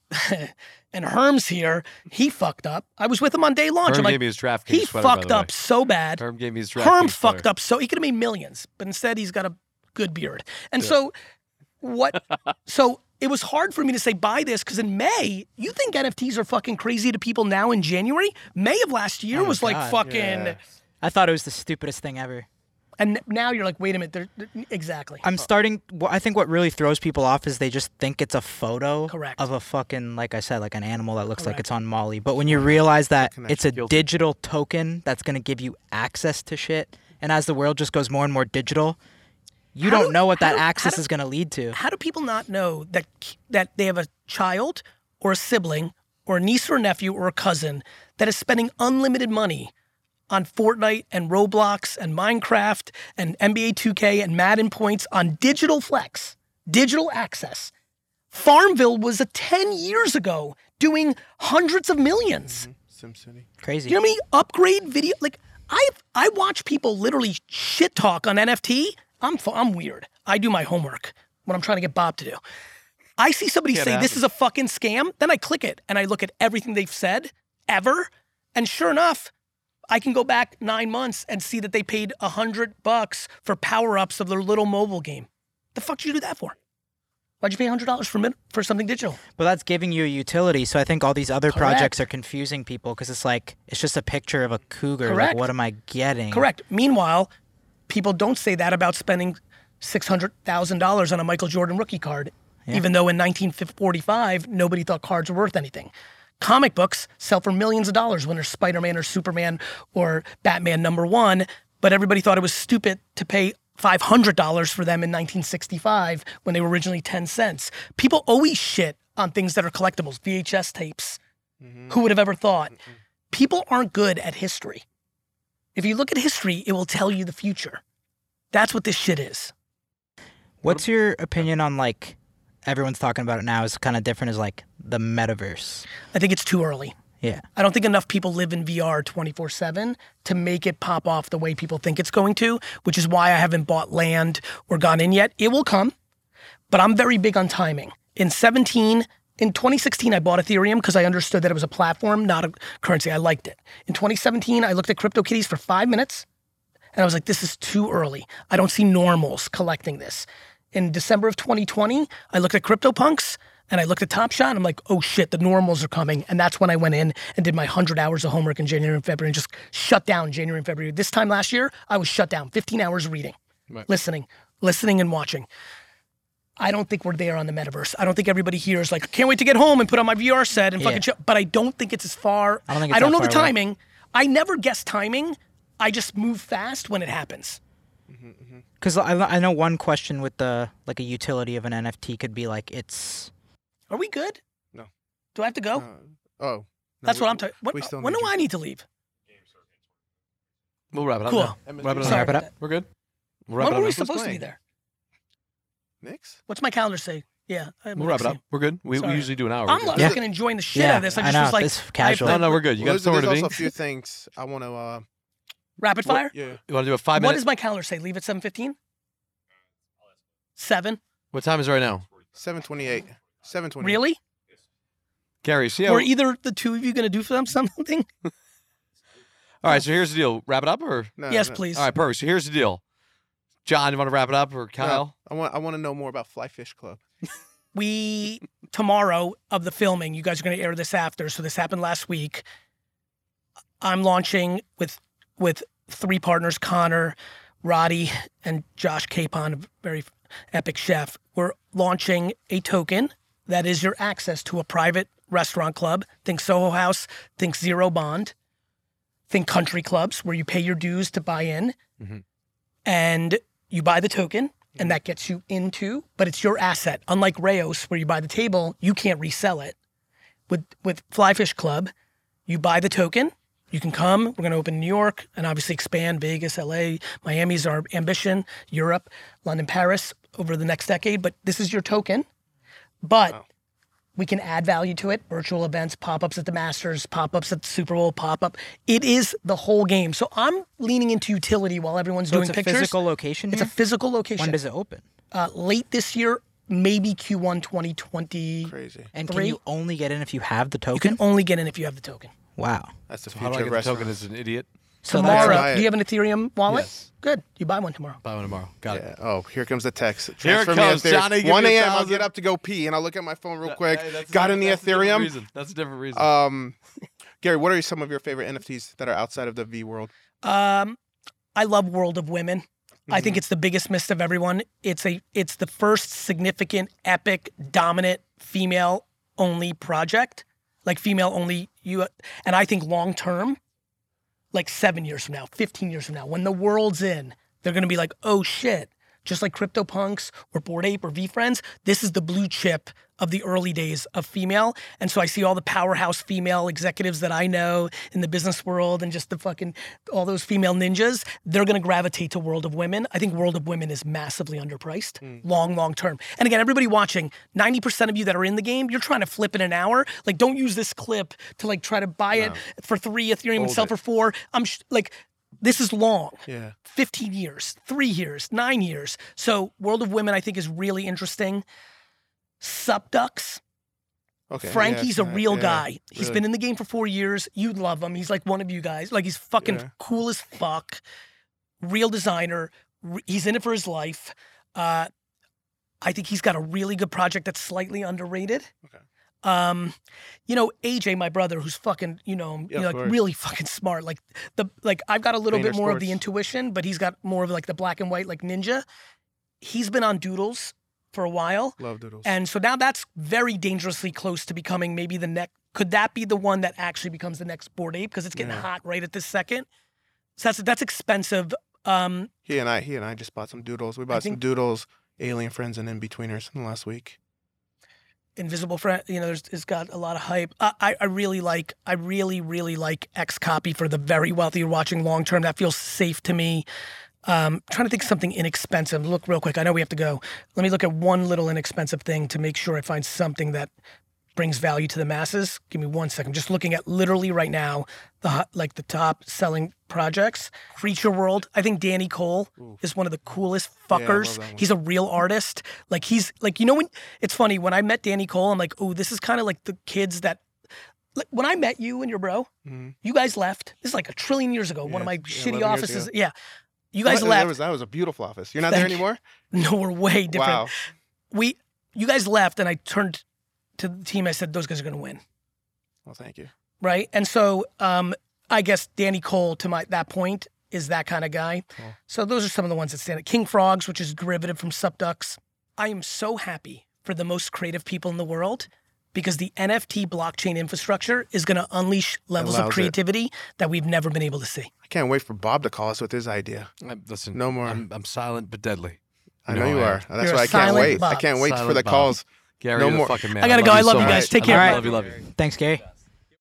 and Herm's here. He fucked up. I was with him on day launch. Herm I'm like, gave me his DraftKings he sweater, by fucked the way. up so bad. Herm gave me his DraftKings Herm sweater. fucked up so he could have made millions, but instead he's got a good beard. And so what so it was hard for me to say buy this because in May, you think NFTs are fucking crazy to people now in January? May of last year Oh my was like fucking Yeah. I thought it was the stupidest thing ever. And now you're like, wait a minute, they're, they're- exactly. I'm starting. wh- I think what really throws people off is they just think it's a photo Correct. of a fucking, like I said, like an animal that looks like Correct. it's on Molly. But when you realize that Connection. it's a Guilty. digital token that's going to give you access to shit, and as the world just goes more and more digital, you How don't do- know what how that do- how access do- is going to lead to. How do people not know that that they have a child or a sibling or a niece or a nephew or a cousin that is spending unlimited money on Fortnite and Roblox and Minecraft and NBA 2K and Madden points on digital flex, digital access. Farmville was a 10 years ago doing hundreds of 1000000s mm-hmm. SimCity. Crazy. you know how many upgrade video? Like I I watch people literally shit talk on NFT. I'm I'm weird. I do my homework when I'm trying to get Bob to do. I see somebody Can't say this is a fucking scam, then I click it and I look at everything they've said ever, and sure enough, I can go back nine months and see that they paid a hundred bucks for power ups of their little mobile game. The fuck did you do that for? Why'd you pay hundred dollars for min- for something digital? But that's giving you a utility. So I think all these other Correct. projects are confusing people because it's like it's just a picture of a cougar. Correct. Like, what am I getting? Correct. Meanwhile, people don't say that about spending six hundred thousand dollars on a Michael Jordan rookie card, even though in 1945 nobody thought cards were worth anything. Comic books sell for millions of dollars when they're Spider-Man or Superman or Batman number one, but everybody thought it was stupid to pay five hundred dollars for them in 1965 when they were originally ten cents. People always shit on things that are collectibles, VHS tapes. Mm-hmm. Who would have ever thought? People aren't good at history. If you look at history, it will tell you the future. That's what this shit is. What's your opinion on like everyone's talking about it now is kind of different as like the metaverse? I think it's too early. Yeah. I don't think enough people live in VR 24 7 to make it pop off the way people think it's going to, which is why I haven't bought land or gone in yet. It will come, but I'm very big on timing. In 17, in 2016, I bought Ethereum because I understood that it was a platform, not a currency. I liked it. In 2017, I looked at CryptoKitties for five minutes and I was like, this is too early. I don't see normals collecting this. In December of 2020, I looked at CryptoPunks and I looked at Top Shot and I'm like, oh shit, the normals are coming. And that's when I went in and did my 100 hours of homework in January and February and just shut down January and February. This time last year, I was shut down 15 hours reading, Right. listening, listening and watching. I don't think we're there on the metaverse. I don't think everybody here is like, can't wait to get home and put on my VR set and fucking Yeah. chill. But I don't think it's as far. I don't think I don't know the far away. timing. I never guess timing I just move fast when it happens. Mm-hmm, mm-hmm. Because I, I know one question with the like a utility of an NFT could be like it's Are we good? No. Do I have to go? Uh, oh. no, That's we- what I'm talking. When, when do you. I need to leave? We'll wrap it up. Cool. now. Wrap it up. Sorry Wrap it up. We're good. We'll wrap When were we now. supposed to be there? Knicks? What's my calendar say? Yeah. I have We'll wrap it Knicks up. We're good. We, we usually do an hour. I'm We're. Yeah. fucking enjoying the shit Yeah, out of this. I I just know, was like, this I casual. No, no, we're good. You got Well, there's, somewhere there's to be. also a few things I want to. Uh, rapid fire. yeah. You want to do a five minute? What does my calendar say? Leave at seven fifteen. Seven. What time is it right now? 728. 728. Really? Gary, see how. Or either the two of you going to do for them something? All right, so here's the deal. Wrap it up or? No, yes, no, please. All right, perfect. So here's the deal. John, you want to wrap it up or no. Kyle? I want I want to know more about Fly Fish Club. we tomorrow of the filming you guys are going to air this after so this happened last week i'm launching with with three partners connor roddy and josh capon a very epic chef. We're launching a token that is your access to a private restaurant club. Think soho house think zero bond think country clubs where you pay your dues to buy in Mhm. and you buy the token and that gets you into but it's your asset. Unlike Rao's where you buy the table you can't resell it. With with flyfish club you buy the token you can come we're going to open new york and obviously expand vegas la miami's our ambition europe london paris over the next decade but this is your token but we can add value to it virtual events pop-ups at the masters pop-ups at the super bowl pop-up it is the whole game so i'm leaning into utility while everyone's so doing it's a pictures physical location. it's a physical location when does it open? uh, late this year, maybe Q1 2020. Crazy. And can you only get in if you have the token? You can only get in if you have the token. Wow. That's the How do I future get of the restaurants. token as an idiot? So tomorrow, that's Buy it. do you have an Ethereum wallet? Yes. Good. You buy one tomorrow. Buy one tomorrow. Got Yeah. it. Oh, here comes the text. Here it Transfer me comes, Johnny, give 1 a.m. I'll get up to go pee, and I'll look at my phone real That- quick. hey, that's a Got different- any that's a different Ethereum? reason. That's a different reason. Um, Gary, what are some of your favorite NFTs that are outside of the V world? Um, I love World of Women. I Mm-hmm. think it's the biggest miss of everyone. It's a it's the first significant, epic, dominant female only project, like female only you. And I think long term, like seven years from now, fifteen years from now, when the world's in, they're gonna be like, oh shit. Just like CryptoPunks or Bored Ape or VeeFriends, this is the blue chip of the early days of female. And so I see all the powerhouse female executives that I know in the business world and just the fucking all those female ninjas, they're gonna gravitate to World of Women. I think World of Women is massively underpriced, hmm. long, long term. And again, everybody watching, 90% of you that are in the game, you're trying to flip in an hour. Like, don't use this clip to like try to buy it for three Ethereum and sell it. for four. I'm sh- like, this is long. Yeah. 15 years, three years, nine years. So World of Women, I think, is really interesting. SupDucks. Okay. Frankie's yeah, a real yeah, guy. He's really. been in the game for four years. You'd love him. He's like one of you guys. Like he's fucking Yeah. cool as fuck. Real designer. He's in it for his life. Uh, I think he's got a really good project that's slightly underrated. Okay. Um, you know, AJ, my brother, who's fucking, you know, Yeah, you know, like course. really fucking smart. Like the like I've got a little bit more of the intuition, but he's got more of like the black and white, like ninja. He's been on Doodles for a while. Love doodles. And so now that's very dangerously close to becoming maybe the next. Could that be the one that actually becomes the next bored ape? Because it's getting Yeah. hot right at this second. So that's that's expensive. Um, he and I, he and I just bought some doodles. We bought some doodles, alien friends, and Inbetweeners in the last week. Invisible Friend, you know, there's, it's got a lot of hype. I, I, really like, I really, really like XCOPY for the very wealthy watching long term. That feels safe to me. Um, trying to think something inexpensive. Look real quick. I know we have to go. Let me look at one little inexpensive thing to make sure I find something that brings value to the masses. Give me one second. Just looking at literally right now the like the top selling projects. Creature World. I think Danny Cole is one of the coolest fuckers. one. he's a real artist. Like he's like you know when it's funny when I met Danny Cole, I'm like, oh, this is kind of like the kids that. Like when I met you and your bro, Mhm. you guys left. This is like a trillion years ago. one of my yeah, shitty offices. Yeah, you guys left. That was, that was a beautiful office. You're not Thank there you. anymore? no, we're way different. Wow. We, you guys left, and I turned to the team. I said, those guys are going to win. Well, thank you. right? And so um, I guess Danny Cole, to my that point, is that kind of guy. Cool. So those are some of the ones that stand out. King Frogs, which is derivative from SupDucks. I am so happy for the most creative people in the world because the NFT blockchain infrastructure is going to unleash levels Allows of it. creativity that we've never been able to see. I can't wait for Bob to call us with his idea. I, listen, No more. I'm, I'm silent but deadly. I You know know you are. am. That's You're why a I can't silent wait. I can't wait for the Bob. calls. Gary, No you're the more. fucking man. I gotta go. love I you love so you much. guys. Take I care. Love you, love you. Thanks, Gary.